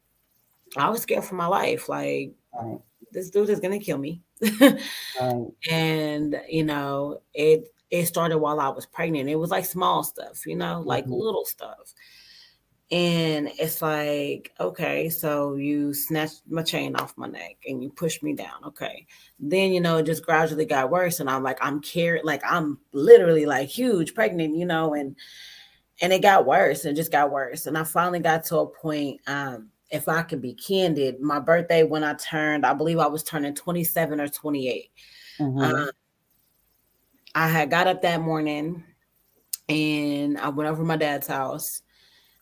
I was scared for my life. Like right. this dude is gonna kill me. right. And you know, it it started while I was pregnant. It was like small stuff, you know, like mm-hmm. little stuff. And it's like, okay, so you snatched my chain off my neck and you pushed me down. Okay. Then, you know, it just gradually got worse. And I'm like, I'm carrying, like, I'm literally like huge pregnant, you know, and, and it got worse and just got worse. And I finally got to a point, um, if I could be candid, my birthday when I turned, I believe I was turning 27 or 28. Mm-hmm. Uh, I had got up that morning and I went over to my dad's house,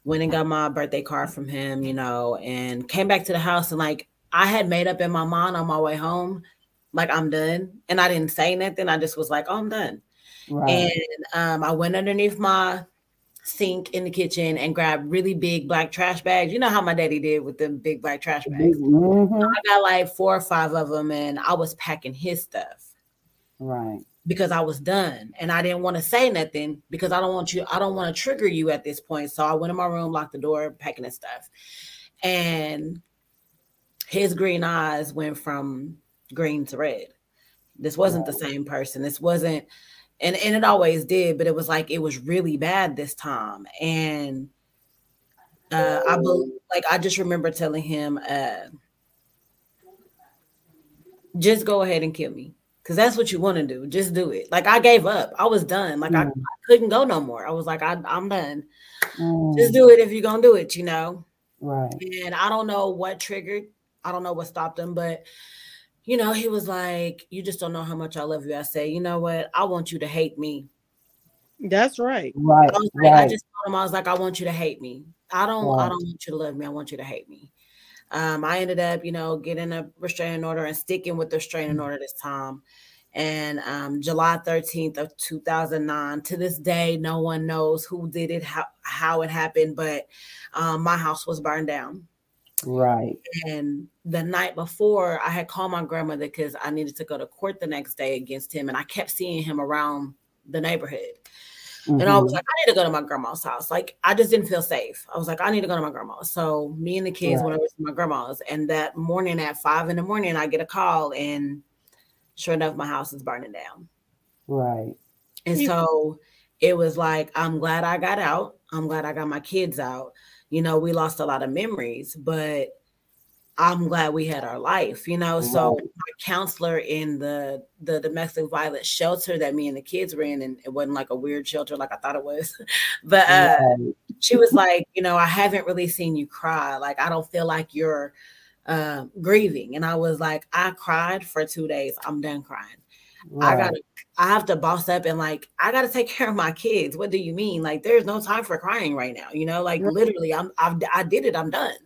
went and got my birthday card from him, you know, and came back to the house and like I had made up in my mind on my way home, like I'm done. And I didn't say nothing. I just was like, oh, I'm done. Right. And um, I went underneath my sink in the kitchen and grabbed really big black trash bags. You know how my daddy did with the big black trash bags. Mm-hmm. I got like four or five of them and I was packing his stuff. Right. Because I was done and I didn't want to say nothing because I don't want you, I don't want to trigger you at this point. So I went in my room, locked the door, packing his stuff. And his green eyes went from green to red. This wasn't the same person. This wasn't and and it always did but it was like it was really bad this time and uh i believe like i just remember telling him uh just go ahead and kill me because that's what you want to do just do it like i gave up i was done like mm. I, I, couldn't go no more i was like I, i'm done mm. just do it if you're gonna do it you know right and i don't know what triggered i don't know what stopped him but you know, he was like, You just don't know how much I love you. I say, You know what? I want you to hate me. That's right. Right. I, like, right. I just told him, I was like, I want you to hate me. I don't right. I don't want you to love me. I want you to hate me. Um, I ended up, you know, getting a restraining order and sticking with the restraining mm-hmm. order this time. And um, July 13th of 2009, to this day, no one knows who did it, how, how it happened, but um, my house was burned down. Right. And the night before, I had called my grandmother because I needed to go to court the next day against him. And I kept seeing him around the neighborhood. Mm-hmm. And I was mm-hmm. like, I need to go to my grandma's house. Like, I just didn't feel safe. I was like, I need to go to my grandma's. So me and the kids went over to my grandma's. And that morning at five in the morning, I get a call, and sure enough, my house is burning down. Right. And so it was like, I'm glad I got out. I'm glad I got my kids out you know, we lost a lot of memories, but I'm glad we had our life, you know. So my counselor in the the domestic violence shelter that me and the kids were in, and it wasn't like a weird shelter like I thought it was, but uh, she was like, you know, I haven't really seen you cry. Like I don't feel like you're uh, grieving, and I was like, I cried for two days. I'm done crying. Right. I gotta I have to boss up and like I gotta take care of my kids. What do you mean? Like there's no time for crying right now. You know, like literally, I'm I've, I did it. I'm done.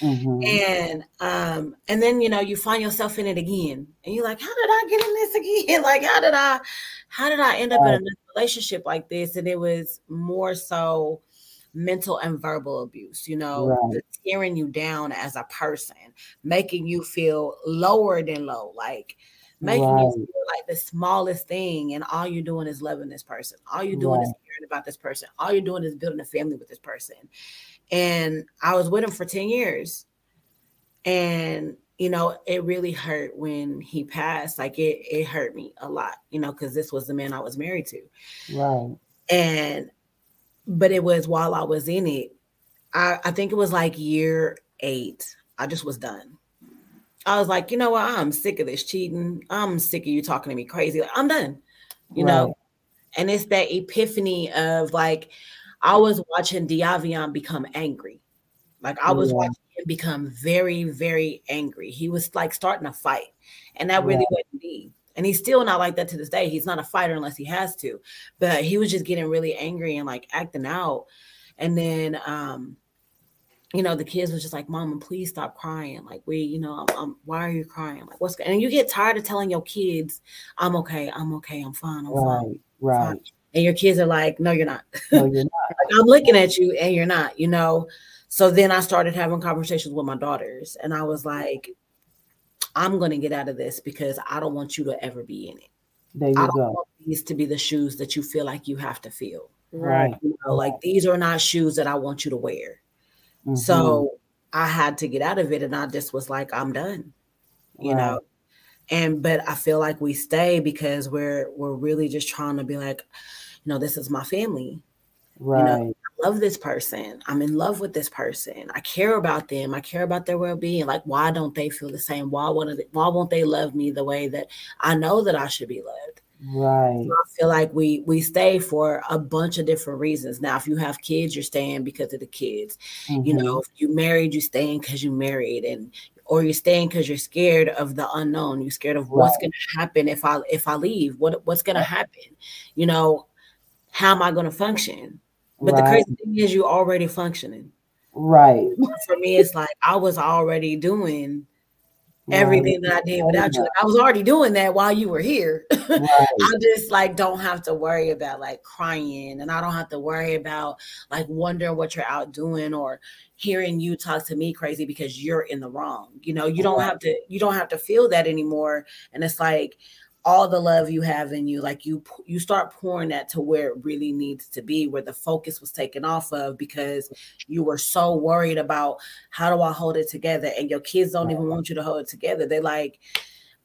Mm-hmm. And um and then you know you find yourself in it again, and you're like, how did I get in this again? like how did I how did I end up right. in a relationship like this? And it was more so mental and verbal abuse, you know, right. tearing you down as a person, making you feel lower than low, like making right. you feel like the smallest thing, and all you're doing is loving this person. All you're doing right. is caring about this person. All you're doing is building a family with this person. And I was with him for 10 years. And you know, it really hurt when he passed. Like it, it hurt me a lot, you know, because this was the man I was married to. Right. And but it was while I was in it, I, I think it was like year eight. I just was done. I was like, you know what? I'm sick of this cheating. I'm sick of you talking to me crazy. Like, I'm done, you right. know? And it's that epiphany of like, I was watching Diavion become angry. Like, I was yeah. watching him become very, very angry. He was like starting a fight, and that really wasn't me. And he's still not like that to this day. He's not a fighter unless he has to, but he was just getting really angry and like acting out. And then, um, you know, the kids was just like, "Mama, please stop crying. Like, we, you know, I'm, I'm, why are you crying? Like, what's?" And you get tired of telling your kids, "I'm okay, I'm okay, I'm fine, I'm right, fine, right." Fine. And your kids are like, "No, you're not. No, you're not. I'm looking at you, and you're not." You know. So then I started having conversations with my daughters, and I was like, "I'm going to get out of this because I don't want you to ever be in it. There you I don't go. want these to be the shoes that you feel like you have to feel. Right. You know, like these are not shoes that I want you to wear." Mm-hmm. So I had to get out of it and I just was like, I'm done. You right. know. And but I feel like we stay because we're we're really just trying to be like, you know, this is my family. Right. You know, I love this person. I'm in love with this person. I care about them. I care about their well-being. Like, why don't they feel the same? Why won't they, why won't they love me the way that I know that I should be loved? Right. So I feel like we we stay for a bunch of different reasons. Now, if you have kids, you're staying because of the kids. Mm-hmm. You know, if you married, you're staying because you married, and or you're staying because you're scared of the unknown. You're scared of what's going to happen if I if I leave. What what's going to happen? You know, how am I going to function? But right. the crazy thing is, you're already functioning. Right. For me, it's like I was already doing everything that I did without you. Like, I was already doing that while you were here. Right. I just like don't have to worry about like crying and I don't have to worry about like wondering what you're out doing or hearing you talk to me crazy because you're in the wrong. You know, you don't have to you don't have to feel that anymore. And it's like all the love you have in you like you you start pouring that to where it really needs to be where the focus was taken off of because you were so worried about how do i hold it together? And your kids don't even want you to hold it together. They're like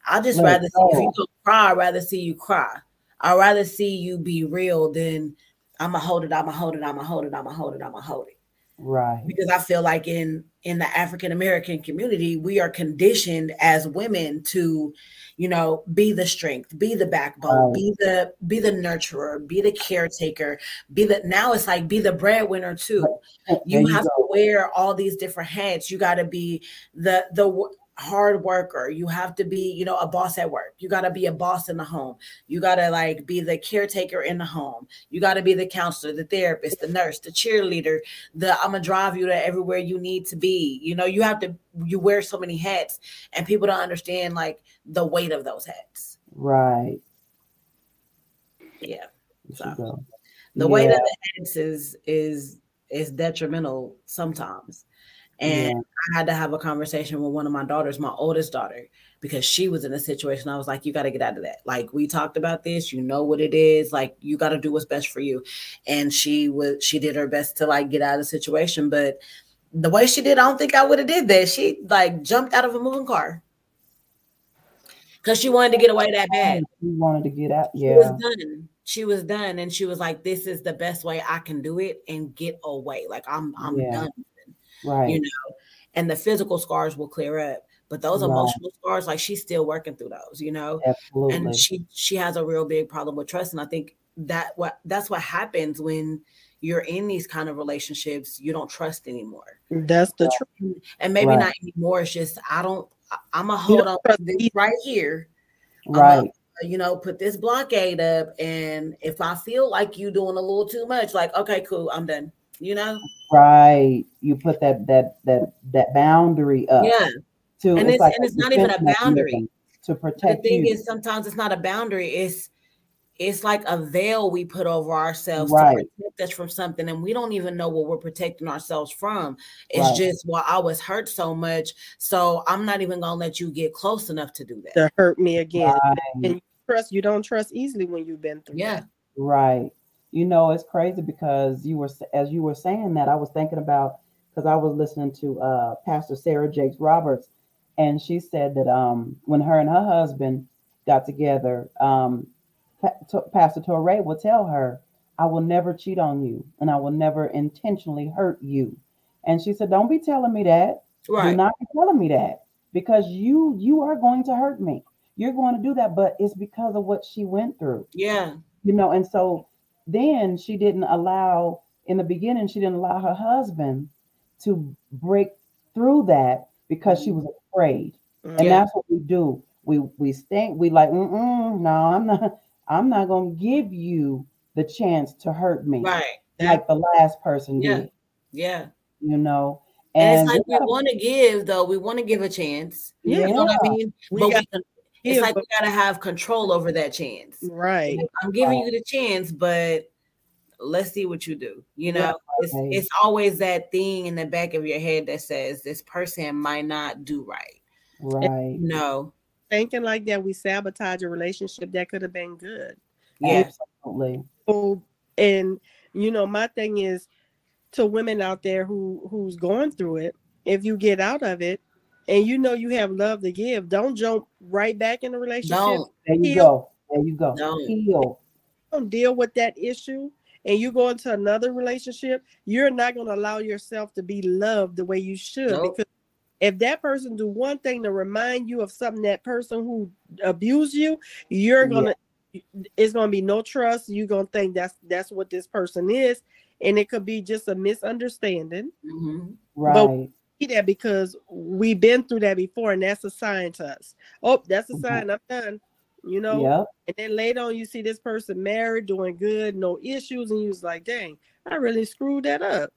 i just Let rather see if you don't cry i'd rather see you cry. I'd rather see you be real than i'm gonna hold it i'm gonna hold it i'm gonna hold it i'm gonna hold it i'm gonna hold it right. Because i feel like in in the african american community we are conditioned as women to you know be the strength be the backbone right. be the be the nurturer be the caretaker be the now it's like be the breadwinner too. You there have you to wear all these different hats. You got to be the the hard worker. You have to be, you know, a boss at work. You got to be a boss in the home. You got to like be the caretaker in the home. You got to be the counselor, the therapist, the nurse, the cheerleader, the I'm to drive you to everywhere you need to be. You know, you have to you wear so many hats and people don't understand like the weight of those hats. Right. Yeah. So the yeah. weight of the hats is is is detrimental sometimes. And yeah. I had to have a conversation with one of my daughters, my oldest daughter, because she was in a situation. I was like, you got to get out of that. Like, we talked about this, you know what it is. Like, you got to do what's best for you. And she was, she did her best to like get out of the situation. But the way she did, I don't think I would have did that. She like jumped out of a moving car because she wanted to get away that bad. She wanted to get out. Yeah. She was done. She was done. And she was like, this is the best way I can do it and get away. Like, I'm, I'm yeah. done right. you know and the physical scars will clear up but those right. emotional scars like she's still working through those you know Absolutely. and she she has a real big problem with trust and i think that what that's what happens when you're in these kind of relationships you don't trust anymore. That's the truth. and maybe right. not anymore it's just i don't i'm gonna hold on this right here. Right. you know put this blockade up and if i feel like you doing a little too much like okay cool i'm done you know right you put that that that that boundary up yeah to and it's, it's like and it's not even a boundary to protect the thing you. is sometimes it's not a boundary it's it's like a veil we put over ourselves right. to protect us from something and we don't even know what we're protecting ourselves from it's right. just well i was hurt so much so i'm not even gonna let you get close enough to do that to hurt me again right. and you trust you don't trust easily when you've been through yeah that. right you know, it's crazy because you were as you were saying that, I was thinking about because I was listening to uh, Pastor Sarah Jakes Roberts, and she said that um, when her and her husband got together, um, pa- Pastor Touré would tell her, "I will never cheat on you, and I will never intentionally hurt you." And she said, "Don't be telling me that. Right. Do not be telling me that because you you are going to hurt me. You're going to do that, but it's because of what she went through. Yeah, you know, and so." Then she didn't allow in the beginning she didn't allow her husband to break through that because she was afraid. And yeah. that's what we do. We we think we like no i'm not i'm not gonna give you the chance to hurt me right. like the last person yeah. did. Yeah. You know? And, and it's like we want to give though. We want to give a chance. Yeah. you know what i mean? We but got, we, it's like we gotta have control over that chance right i'm giving right. you the chance but let's see what you do. You know, yeah, it's it's always that thing in the back of your head that says this person might not do right. Right. no. Thinking like that, we sabotage a relationship that could have been good. Yeah. Absolutely. So, and you know, my thing is to women out there who who's going through it, if you get out of it and you know you have love to give, don't jump right back in the relationship. Don't. There you Heal. go. There you go. Don't. Heal. Don't deal with that issue and you go into another relationship, you're not going to allow yourself to be loved the way you should nope. because if that person do one thing to remind you of something that person who abused you, you're gonna yeah. it's gonna be no trust. You're gonna think that's that's what this person is, and it could be just a misunderstanding. Mm-hmm. Right. But that because we've been through that before, and that's a sign to us. Oh, that's a mm-hmm. sign. I'm done. You know. Yep. And then later on, you see this person married, doing good, no issues, and you was like, "Dang, I really screwed that up."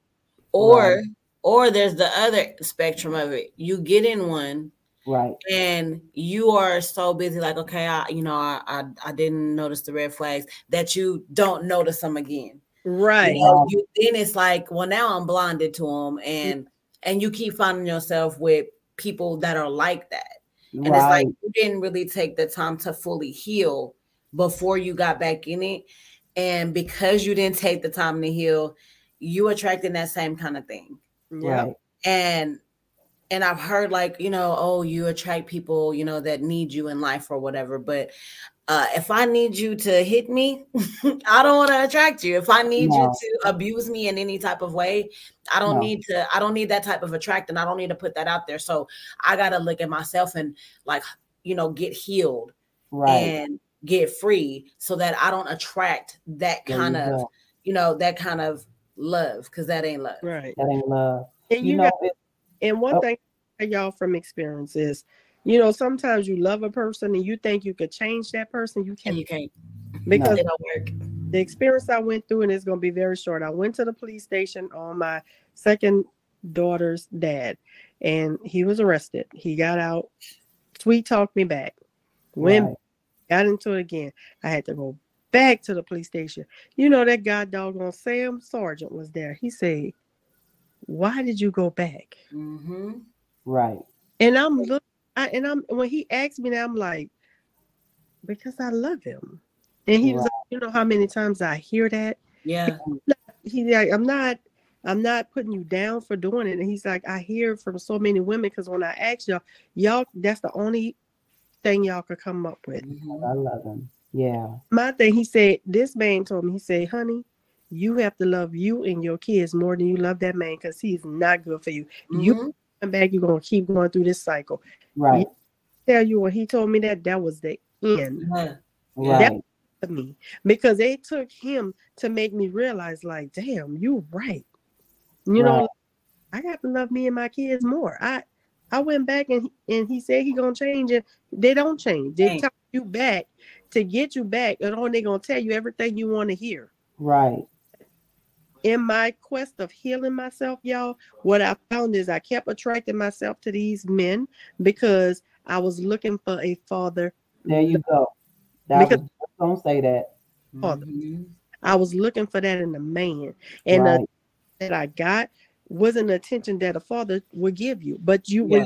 Or, right. or there's the other spectrum of it. You get in one, right and you are so busy like okay i you know I, I, I didn't notice the red flags that you don't notice them again right you know, you, then it's like well now i'm blinded to them and and you keep finding yourself with people that are like that. And right. it's like you didn't really take the time to fully heal before you got back in it. And because you didn't take the time to heal you attracting that same kind of thing. Right. And and I've heard like, you know, oh, you attract people, you know, that need you in life or whatever. But uh, if I need you to hit me, I don't want to attract you. If I need no. you to abuse me in any type of way, I don't no. need to, I don't need that type of attract and I don't need to put that out there. So I got to look at myself and like, you know, get healed right. and get free so that I don't attract that kind of, go. you know, that kind of love because that ain't love. Right. That ain't love. And you, you know, got, and one oh. thing y'all from experience is, you know, sometimes you love a person and you think you could change that person. You can't. And you can't. Because no. it don't work. The experience I went through, and it's going to be very short. I went to the police station on my second daughter's dad, and he was arrested. He got out, sweet talked me back. When right. got into it again. I had to go back to the police station. You know, that guy doggone Sam Sergeant was there. He said, why did you go back? Mm-hmm. Right. And I'm look, I, and I'm when he asked me that, I'm like, because I love him. And he right. was like, you know how many times I hear that? Yeah. He, like, I'm not, I'm not putting you down for doing it. And he's like, I hear from so many women because when I ask y'all, y'all, that's the only thing y'all could come up with. Mm-hmm. I love him. Yeah. My thing, he said, this man told me, he said, honey, you have to love you and your kids more than you love that man because he's not good for you. Mm-hmm. You come back, you're gonna keep going through this cycle. Right. He tell you when he told me that that was the end. Yeah. Right. That me because it took him to make me realize, like, damn, you're right. You right. know, I got to love me and my kids more. I I went back and and he said he gonna change it. They don't change. They tell you back to get you back, and all they gonna tell you everything you want to hear. Right in my quest of healing myself, y'all, what I found is I kept attracting myself to these men because I was looking for a father. There you go. That because, was, don't say that. Father. Mm-hmm. I was looking for that in a man. And right. the, that I got wasn't attention that a father would give you. But you yeah.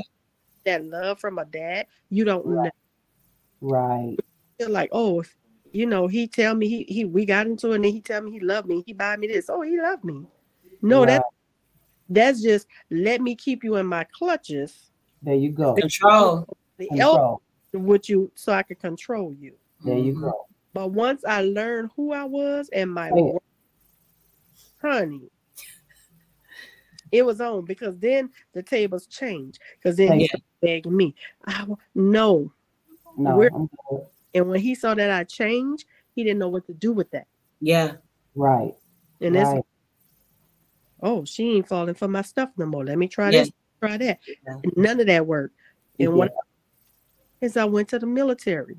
that love from a dad, you don't right. know. Right. Feel like, oh, you know, he tell me he he we got into it and he tell me he loved me. He buy me this. Oh, he loved me. No, wow. that that's just let me keep you in my clutches. There you go. Control. The control. Would you so I could control you. There you go. Mm-hmm. But once I learned who I was and my work, honey, it was on because then the tables changed. Because then yeah. he begging me. I no, no, and when he saw that I changed, he didn't know what to do with that. Yeah. Right. And right. that's oh, she ain't falling for my stuff no more. Let me try yeah. this, try that. Yeah. None of that worked. And yeah. what is I went to the military.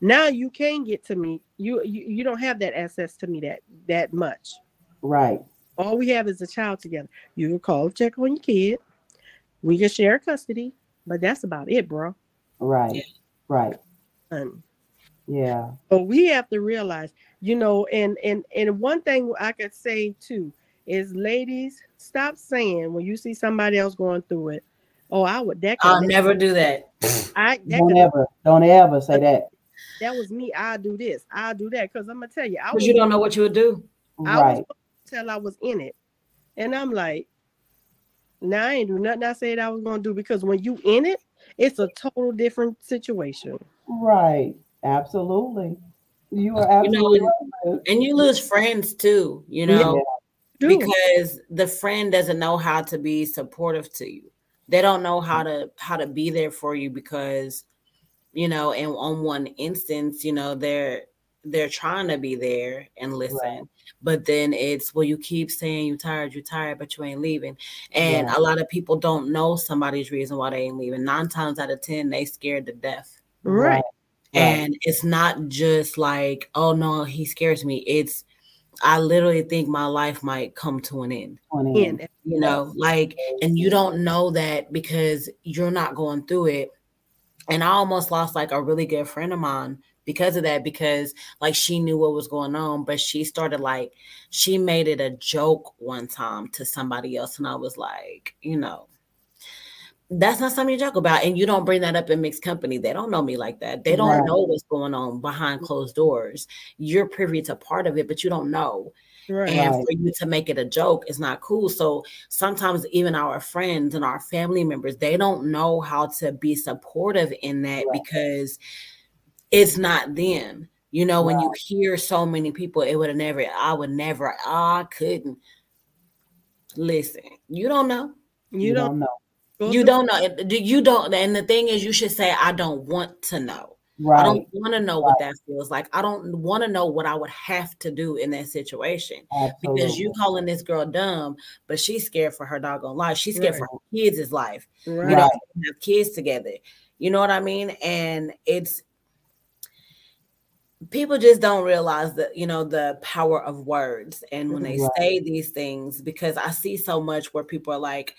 Now you can get to me. You, you you don't have that access to me that that much. Right. All we have is a child together. You can call, check on your kid. We can share custody, but that's about it, bro. Right. Right. yeah. But we have to realize, you know, and and and one thing I could say too is, ladies, stop saying when you see somebody else going through it. Oh, I would. That I'll never do that. I that don't ever, don't ever say that. That was me. I'll do this. I'll do that because I'm gonna tell you. Because you don't know what you would do. I right. was until I was in it, and I'm like, now I ain't do nothing I said I was gonna do because when you in it, it's a total different situation. Right. Absolutely. You are absolutely you know, right. And you lose friends too, you know, yeah. because the friend doesn't know how to be supportive to you. They don't know how to how to be there for you because you know, and on one instance, you know, they're they're trying to be there and listen. Right. But then it's well, you keep saying you're tired, you're tired, but you ain't leaving. And yeah. a lot of people don't know somebody's reason why they ain't leaving. Nine times out of ten, they scared to death. Right. And it's not just like, oh no, he scares me. It's I literally think my life might come to an end. end. You know, like, and you don't know that because you're not going through it. And I almost lost like a really good friend of mine because of that, because like she knew what was going on, but she started like, she made it a joke one time to somebody else. And I was like, you know, that's not something you joke about. And you don't bring that up in mixed company. They don't know me like that. They don't right. know what's going on behind closed doors. You're privy to part of it, but you don't know. Right. And for you to make it a joke is not cool. So sometimes even our friends and our family members, they don't know how to be supportive in that right. because it's not them. You know, right. when you hear so many people, it would have never, I would never, I couldn't. Listen, you don't know. You, you don't, don't know you don't know. You don't. And the thing is, you should say, I don't want to know. Right. I don't want to know right. what that feels like. I don't want to know what I would have to do in that situation. Absolutely. Because you calling this girl dumb, but she's scared for her doggone life. She's scared right. for her kids' life. Right. You know, have kids together. You know what I mean? And it's people just don't realize that you know the power of words and when they say these things because i see so much where people are like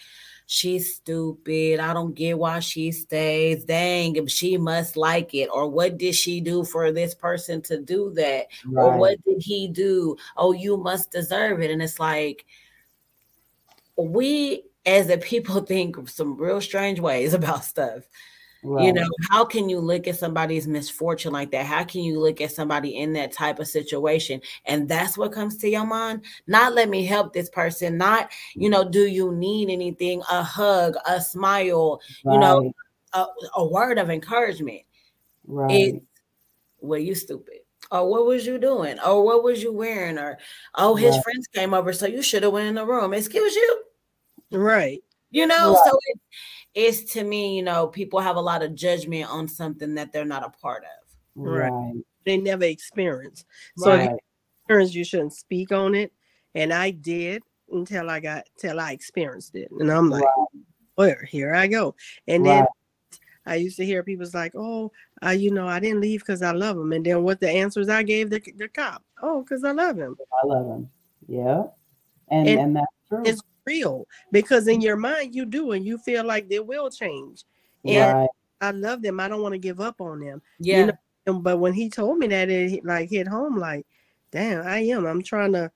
she's stupid. I don't get why she stays. Dang, she must like it. Or what did she do for this person to do that? Right. Or what did he do? Oh, you must deserve it. And it's like, we as a people think some real strange ways about stuff. Right. You know, how can you look at somebody's misfortune like that? How can you look at somebody in that type of situation? And that's what comes to your mind. Not let me help this person, not, you know, do you need anything? A hug, a smile, right. you know, a, a, word of encouragement. Right. It's, well, you stupid. Or what was you doing? Or what was you wearing? Or oh, his right. friends came over, so you should have went in the room. Excuse you. Right. You know, so it, it's to me, you know, people have a lot of judgment on something that they're not a part of. Right. They never experience. So right. experience, you shouldn't speak on it. And I did until I got till I experienced it. And I'm like, right. well, here I go. And right. then I used to hear people's like, oh, uh, you know, I didn't leave because I love him. And then what the answers I gave the, the cop? Oh, because I love him. I love him. Yeah. And, and, and that's true. Real because in your mind you do and you feel like they will change. And right. I love them. I don't want to give up on them. Yeah. You know? But when he told me that, it like hit home. Like, damn, I am. I'm trying to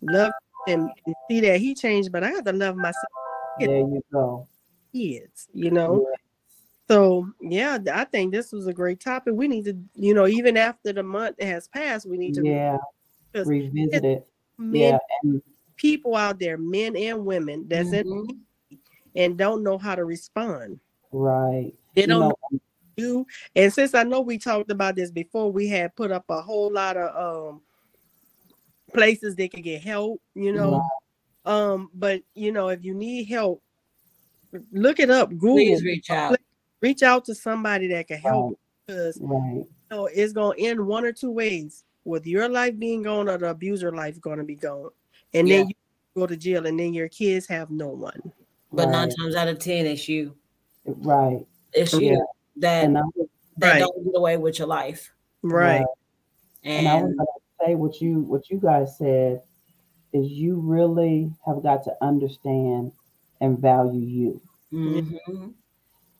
love and see that he changed, but I have to love myself. There you go. Kids, you know. Yeah. So yeah, I think this was a great topic. We need to, you know, even after the month has passed, we need to yeah revisit it. Yeah, and people out there, men and women, that's mm-hmm. in and don't know how to respond. Right. They don't know, do. And since I know we talked about this before, we had put up a whole lot of um places they could get help, you know. Right. Um, but you know, if you need help, look it up. Google. Please reach out. Reach out to somebody that can help right. because right. you know, it's gonna end one or two ways. With your life being gone or the abuser life gonna be gone and yeah. then you go to jail, and then your kids have no one. But right. nine times out of ten, it's you. Right. It's you yeah. that that right. don't get away with your life. Right. right. And, and I was gonna say what you what you guys said is you really have got to understand and value you. Mm-hmm.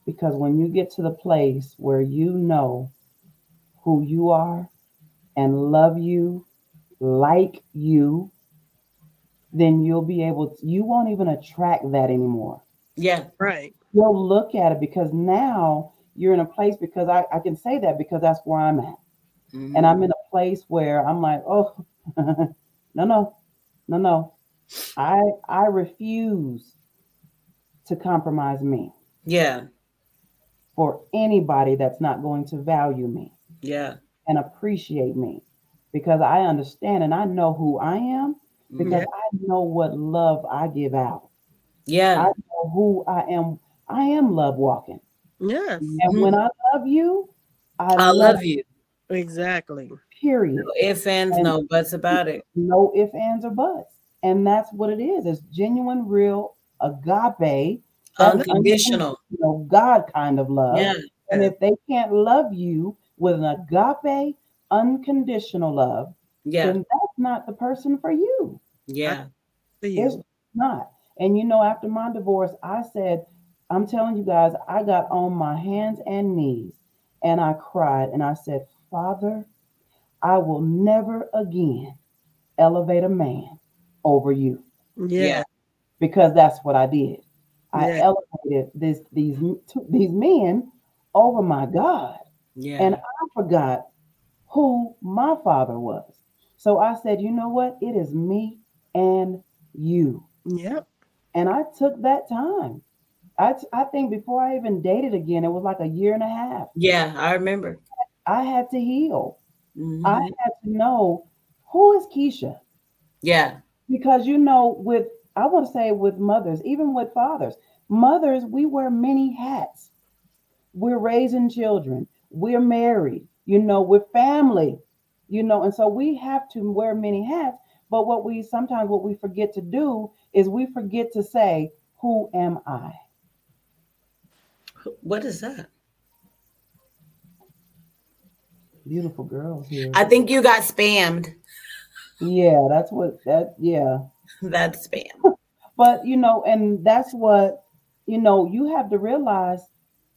Because when you get to the place where you know who you are and love you, like you, then you'll be able to, you won't even attract that anymore. Yeah, right. You'll look at it because now you're in a place because I, I can say that because that's where I'm at. Mm-hmm. And I'm in a place where I'm like, oh, no, no, no, no. I I refuse to compromise me. Yeah. For anybody that's not going to value me. Yeah. And appreciate me. Because I understand and I know who I am because yeah. I know what love I give out. Yeah. I know who I am. I am love walking. Yes. And mm-hmm. when I love you, I, I love, you. Exactly. Period. No ifs, ands, and no buts about it. No ifs, ands, or buts. And that's what it is. It's genuine, real, agape, unconditional, you know, God kind of love. Yeah. And if they can't love you with an agape, unconditional love, yeah. then that's not the person for you. Yeah. It's not. And you know, after my divorce, I said, I'm telling you guys, I got on my hands and knees and I cried and I said, Father, I will never again elevate a man over you. Yeah. Because that's what I did. I yeah. elevated this these these men over my God. Yeah. And I forgot who my father was. So I said, you know what? It is me and you. Yep. And I took that time. I, I think before I even dated again, it was like a year and a half. Yeah, I remember. I had to heal. Mm-hmm. I had to know who is Keisha. Yeah. Because you know, with I want to say with mothers, even with fathers, mothers, we wear many hats. We're raising children. We're married. You know, we're family. You know, and so we have to wear many hats. But what we sometimes what we forget to do is we forget to say, "Who am I?" What is that? Beautiful girls here. I think you got spammed. Yeah, that's what that. Yeah, that's spam. but you know, and that's what you know. You have to realize,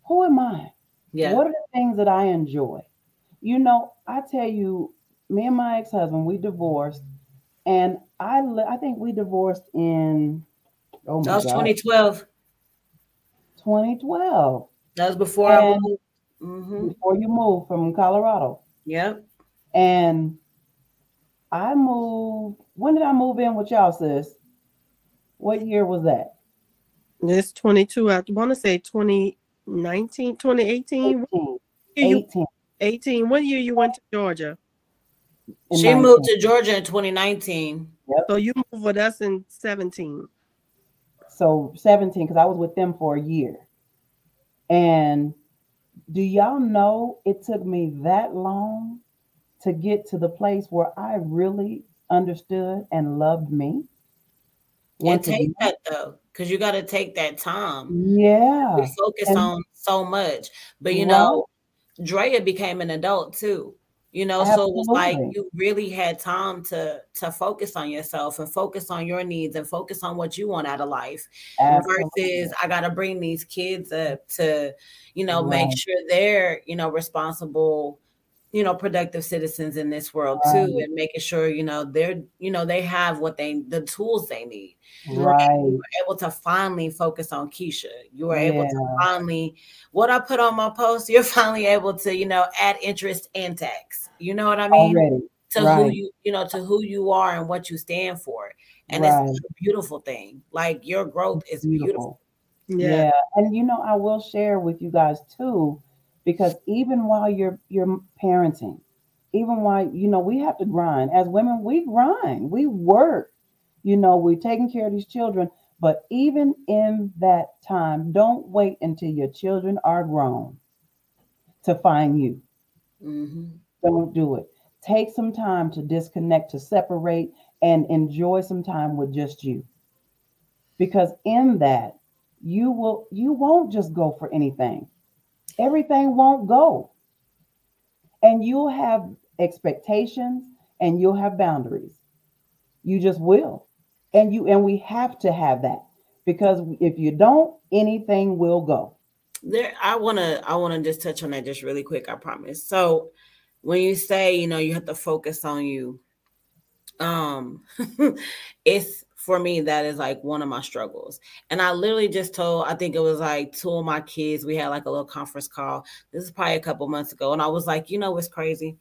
who am I? Yeah. What are the things that I enjoy? You know, I tell you, me and my ex-husband, we divorced, and I I think we divorced in oh my that was God. 2012. 2012. That was before and I moved. Mm-hmm. Before you moved from Colorado. Yep. And I moved. When did I move in with y'all, sis? What year was that? It's 22. I want to say 2019, 2018. 18. 18. 18. What year you went to Georgia? In she 19. moved to Georgia in 2019. Yep. So you moved with us in 17. So 17, because I was with them for a year. And do y'all know it took me that long to get to the place where I really understood and loved me? And take that though, because you got to take that time. Yeah. We focus and, on so much. But you know, Drea became an adult too you know Absolutely. so it was like you really had time to to focus on yourself and focus on your needs and focus on what you want out of life Absolutely. versus i gotta bring these kids up to you know right. make sure they're you know responsible you know productive citizens in this world right. too and making sure you know they're you know they have what they the tools they need right you were able to finally focus on keisha you were yeah. able to finally what i put on my post you're finally able to you know add interest and tax you know what i mean Already. to right. who you you know to who you are and what you stand for and right. it's a beautiful thing like your growth is beautiful, beautiful. Yeah. yeah and you know i will share with you guys too because even while you're you're parenting even while you know we have to grind as women we grind we work you know we're taking care of these children but even in that time don't wait until your children are grown to find you mm-hmm. Don't do it take some time to disconnect to separate and enjoy some time with just you because in that you will you won't just go for anything everything won't go. And you'll have expectations and you'll have boundaries. You just will. And you and we have to have that because if you don't, anything will go. There I want to I want to just touch on that just really quick, I promise. So when you say, you know, you have to focus on you um it's for me, that is like one of my struggles. And I literally just told, I think it was like two of my kids, we had like a little conference call. This is probably a couple months ago. And I was like, you know what's crazy?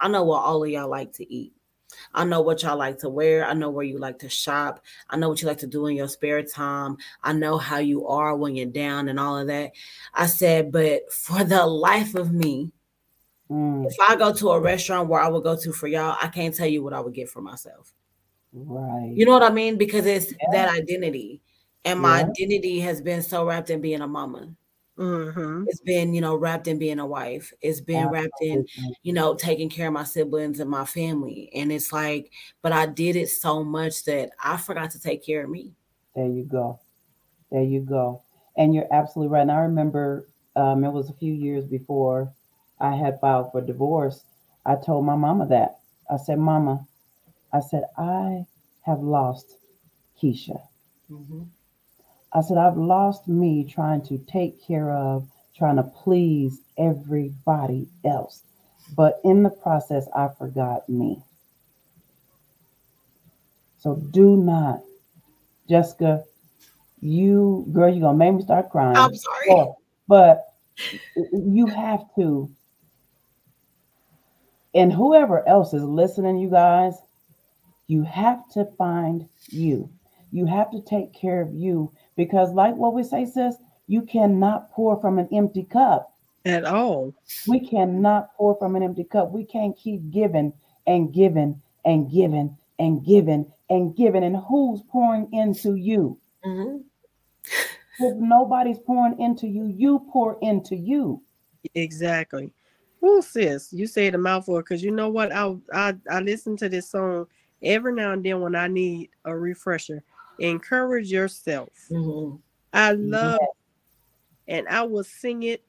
I know what all of y'all like to eat. I know what y'all like to wear. I know where you like to shop. I know what you like to do in your spare time. I know how you are when you're down and all of that. I said, but for the life of me, mm. if I go to a restaurant where I would go to for y'all, I can't tell you what I would get for myself. Right. You know what I mean? Because it's yeah. that identity. And my yeah. identity has been so wrapped in being a mama. Mm-hmm. It's been, you know, wrapped in being a wife. It's been wrapped in, you know, taking care of my siblings and my family. And it's like, but I did it so much that I forgot to take care of me. There you go. There you go. And you're absolutely right. And I remember um, it was a few years before I had filed for divorce. I told my mama that. I said, Mama, I said, I have lost Keisha. Mm-hmm. I said, I've lost me trying to take care of, trying to please everybody else. But in the process, I forgot me. So do not, Jessica, you, girl, you're going to make me start crying. I'm sorry. But, but you have to, and whoever else is listening, you guys, you have to find you. You have to take care of you because, like what we say, sis, you cannot pour from an empty cup at all. We cannot pour from an empty cup. We can't keep giving and giving and giving and giving and giving. And who's pouring into you? Mm-hmm. If nobody's pouring into you, you pour into you. Exactly. Well, sis, you say the mouthful because you know what? I, I I listen to this song every now and then when I need a refresher. Encourage yourself. Mm-hmm. I love, and I will sing it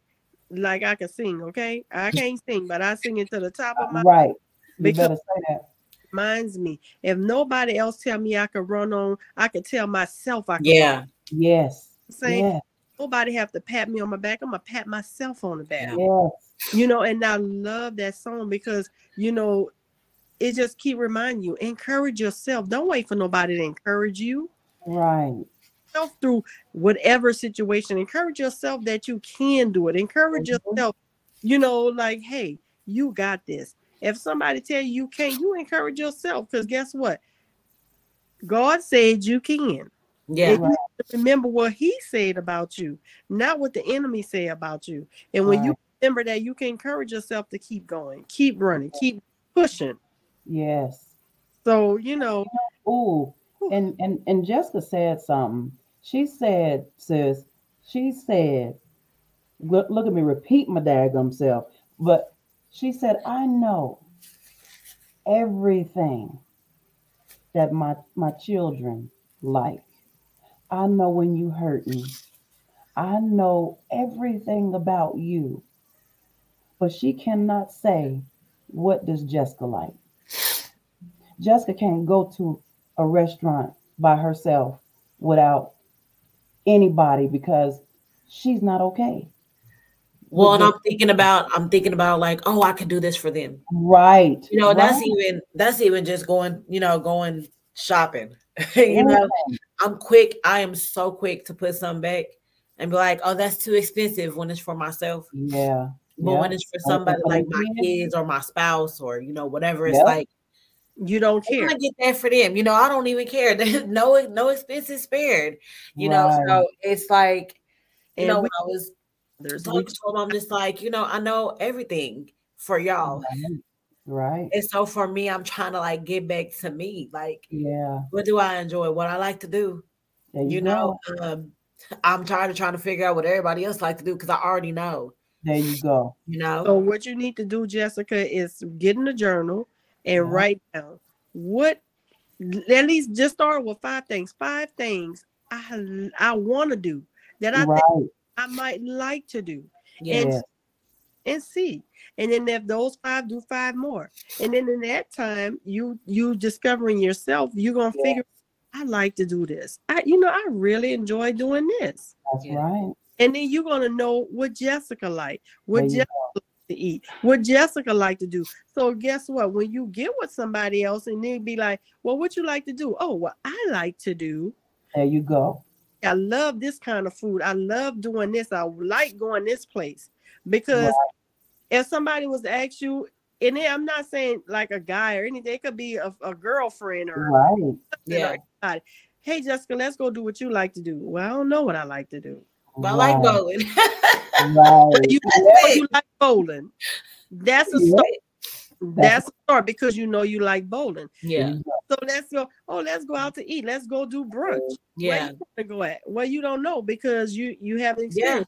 like I can sing. Okay, I can't sing, but I sing it to the top of my right. You because better say that. reminds me. If nobody else tell me I could run on, I could tell myself I can. Yeah. Yes. Saying Yes. nobody have to pat me on my back. I'm gonna pat myself on the back. Yes. You know, and I love that song because you know it just keep reminding you encourage yourself. Don't wait for nobody to encourage you. Right. Yourself through whatever situation. Encourage yourself that you can do it. Encourage Mhm. yourself. You know, like hey, you got this. If somebody tell you you can't, you encourage yourself because guess what? God said you can. Yeah. And you remember what He said about you, not what the enemy say about you. And when you Right. Remember that, you can encourage yourself to keep going, keep running, keep pushing. Yes. So you know, Ooh. And and and Jessica said something. She said, sis, she said, look, look at me repeat my daggum self. But she said, I know everything that my my children like. I know when you hurt me. I know everything about you. But she cannot say, what does Jessica like? Jessica can't go to a restaurant by herself without anybody because she's not okay. Well, and I'm thinking about I'm thinking about like, oh, I could do this for them. Right. You know, that's even that's even just going, you know, going shopping. you know. I'm quick. I am so quick to put something back and be like, oh, that's too expensive when it's for myself. Yeah. But yeah. when it's for somebody like my kids. or my spouse or you know, whatever, it's Yep. like you don't care. gonna get that for them. You know, I don't even care. No no expenses spared. You know, so it's like, you And know, we- when I was There's talking to them, I'm just like, you know, I know everything for y'all. Right. Right. And so for me, I'm trying to like get back to me. Like, Yeah. what do I enjoy? What I like to do. You, you, know, um, I'm tired of trying to figure out what everybody else like to do because I already know. There you go. You know, So what you need to do, Jessica, is get in a journal and Yeah. write down what at least just start with five things. Five things I I want to do that I Right. think I might like to do. yeah, and- and see. And then if those five do five more. And then in that time, you you discovering yourself, you're gonna Yeah. figure I like to do this. I you know, I really enjoy doing this. That's Yeah. right. And then you're gonna know what Jessica like, what Jessica like to eat, what Jessica like to do. So guess what? When you get with somebody else and they be like, Well, what you like to do? Oh, well, I like to do. There you go. I love this kind of food. I love doing this. I like going this place because if somebody was to ask you, and then I'm not saying like a guy or anything, it could be a, a girlfriend or Right. Yeah. or. Hey Jessica, let's go do what you like to do. Well, I don't know what I like to do. But I like bowling. Right. You know you like bowling. That's a Yeah. start. That's a start because you know you like bowling. yeah, There you go. So let's go. Oh, let's go out to eat. Let's go do brunch. Where yeah, you wanna go at? Well, you don't know because you you haven't Yeah.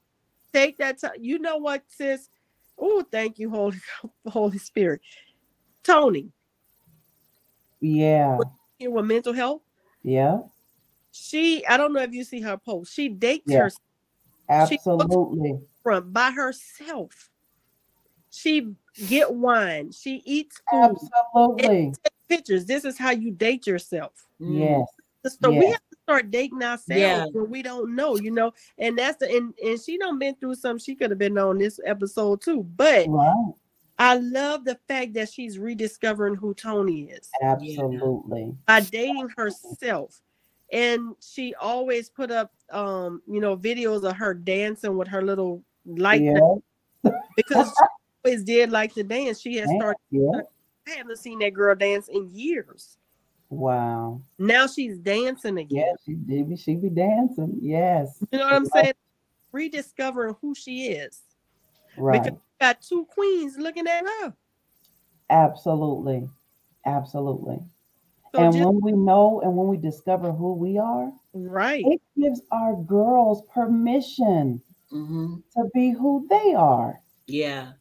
take that time. You know what, sis? Oh, thank you, Holy Holy Spirit. Tony. Yeah. Here with mental health. Yeah. She, I don't know if you see her post. She dates yeah. herself. Absolutely. From by herself. She get wine. She eats food. Absolutely. Pictures. This is how you date yourself. Mm-hmm. Yes. So yes. we have to start dating ourselves yeah. when we don't know, you know. And that's the and, and she don't been through some. She could have been on this episode too. But right. I love the fact that she's rediscovering who Tony is. Absolutely. By dating herself. And she always put up um, you know, videos of her dancing with her little light yeah. because she always did like to dance. She has started yeah. I haven't seen that girl dance in years. Wow. Now she's dancing again. Yes, she did. She be dancing. Yes. You know what I'm saying? Rediscovering who she is. Right. Because got two queens looking at her. Absolutely. Absolutely. So and just, when we know and when we discover who we are, right, it gives our girls permission mm-hmm. to be who they are. Yeah.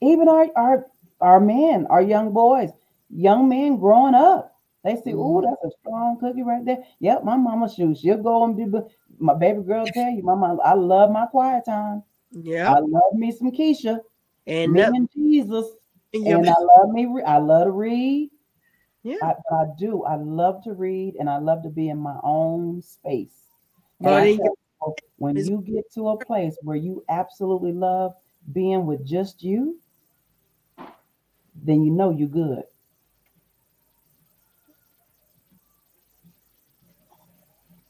Even our our our men, our young boys, young men growing up. They say, "Oh, that's a strong cookie right there." Yep, my mama shoes. She'll go and do. My baby girl tell you, "Mama, I love my quiet time. Yeah, I love me some Keisha and, me and Jesus, and, and I love me. I love to read. Yeah, I, I, do. I love to read, and I love to be in my own space. But when you get to a place where you absolutely love being with just you, then you know you're good.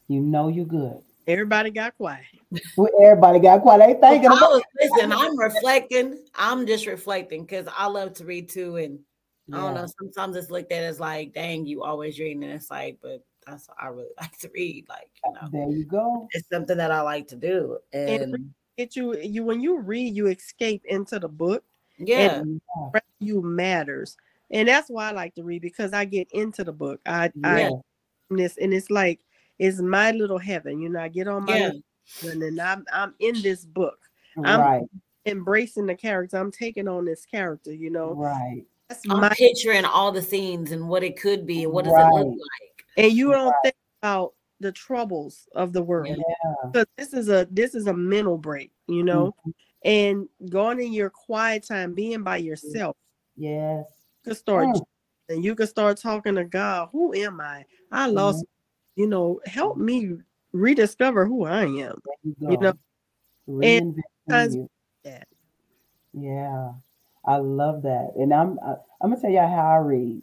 You know you're good. Everybody got quiet. Well, everybody got quiet. They thinking well, about was, listen. I'm reflecting. I'm just reflecting because I love to read too, and yeah. I don't know. Sometimes it's looked at as like, dang, you always reading, and it's like, but that's I really like to read. Like, you know, there you go. It's something that I like to do, and, and it you you when you read, you escape into the book. Yeah, you matters, and that's why I like to read because I get into the book. I yeah. I this and it's like it's my little heaven. You know, I get on my yeah. and then I'm I'm in this book. I'm right. embracing the character. I'm taking on this character, you know. Right. That's I'm my picturing all the scenes and what it could be and what does right. it look like. And you don't right. think about the troubles of the world. Yeah. Because this is a this is a mental break, you know. Mm-hmm. And going in your quiet time, being by yourself. Yes. You can start mm. and you can start talking to God. Who am I? I lost mm-hmm you know, help me rediscover who I am. You, you, know, and you. that. Yeah, I love that, and I'm I, I'm gonna tell y'all how I read.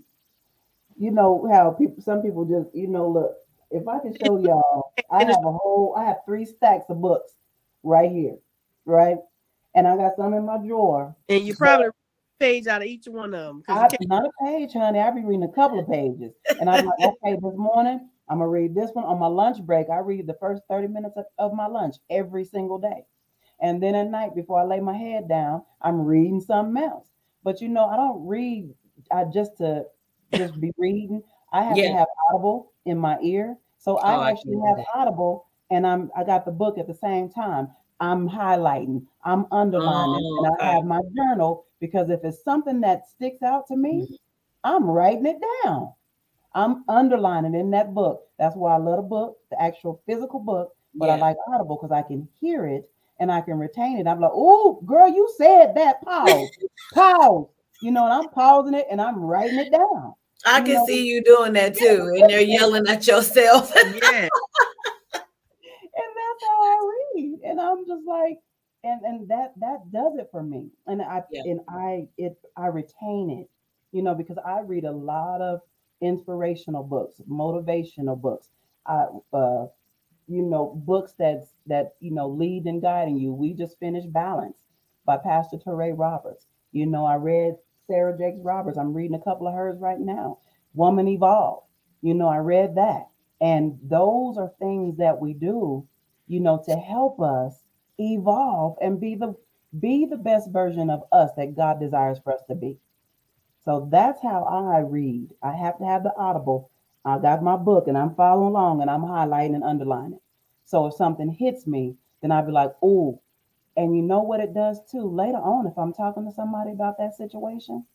You know how people, some people just, you know, look. If I can show y'all, I have a whole, I have three stacks of books right here, right, and I got some in my drawer. And you probably page out of each one of them. I, not a page, honey. I be reading a couple of pages, and I'm like, okay, this morning I'm gonna read this one on my lunch break. I read the first 30 minutes of, of, my lunch every single day. And then at night, before I lay my head down, I'm reading something else. But you know, I don't read I just to just be reading. I have yeah. to have audible in my ear. So I oh, actually I have that. audible and I'm I got the book at the same time. I'm highlighting, I'm underlining, oh, and I have my journal because if it's something that sticks out to me, mm-hmm. I'm writing it down. I'm underlining in that book. That's why I love a book, the actual physical book, but yeah. I like Audible because I can hear it and I can retain it. I'm like, oh, girl, you said that. Pause, pause. You know, and I'm pausing it and I'm writing it down. I you can know? see you doing that too, and you're yelling at yourself. yeah. And that's how I read, and I'm just like, and and that that does it for me, and I yeah. and I it I retain it, you know, because I read a lot of inspirational books, motivational books, I uh, you know, books that that you know lead and guiding you. We just finished Balance by Pastor Touré Roberts. You know, I read Sarah Jakes Roberts. I'm reading a couple of hers right now. Woman Evolve. You know, I read that. And those are things that we do, you know, to help us evolve and be the be the best version of us that God desires for us to be. So that's how I read. I have to have the audible. I got my book and I'm following along and I'm highlighting and underlining. So if something hits me, then I'd be like, oh, And you know what it does too? Later on, if I'm talking to somebody about that situation,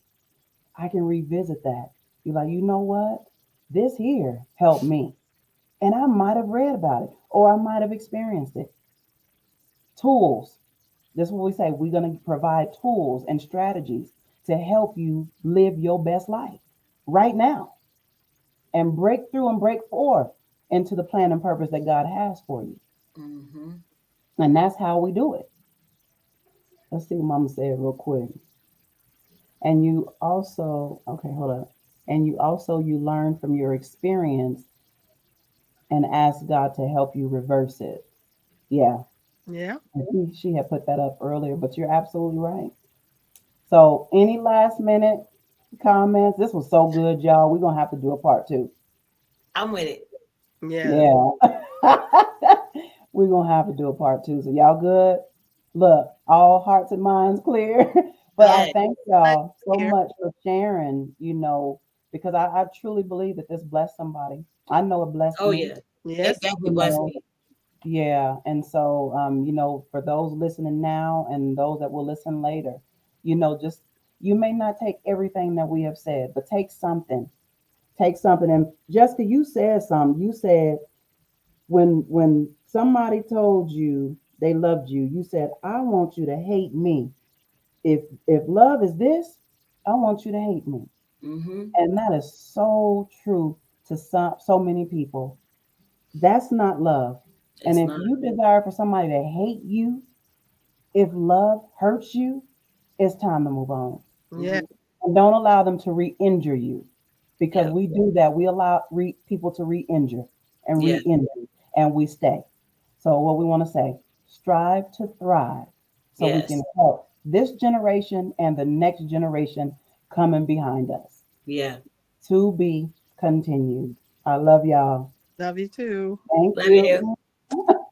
I can revisit that. You're like, you know what? This here helped me. And I might have read about it or I might have experienced it. Tools. This is what we say. We're going to provide tools and strategies to help you live your best life right now and break through and break forth into the plan and purpose that God has for you. Mm-hmm. And that's how we do it. Let's see what Mama said real quick. And you also, okay, hold up. And you also you learn from your experience and ask God to help you reverse it. Yeah. Yeah. She, she had put that up earlier, but you're absolutely right. So, any last minute comments? This was so good, y'all. We're gonna have to do a part two. I'm with it. Yeah. Yeah. We're gonna have to do a part two. So y'all good? Look, all hearts and minds clear. but I thank y'all so much for sharing, you know, because I, I truly believe that this blessed somebody. I know it blessed oh, me. yeah. Yes, definitely blessed me. Yeah. And so um, you know, for those listening now and those that will listen later, you know, just you may not take everything that we have said, but take something. Take something. And Jessica, you said something. You said when when somebody told you they loved you, you said, I want you to hate me. If if love is this, I want you to hate me. Mm-hmm. And that is so true to some so many people. That's not love. It's and if not. you desire for somebody to hate you, if love hurts you, it's time to move on. Yeah. Mm-hmm. And don't allow them to re-injure you because yeah. we do that. We allow re- people to re-injure and re-injure and we stay. So what we want to say, strive to thrive so yes. we can help this generation and the next generation coming behind us. Yeah. To be continued. I love y'all. Love you too. Thank love you. you.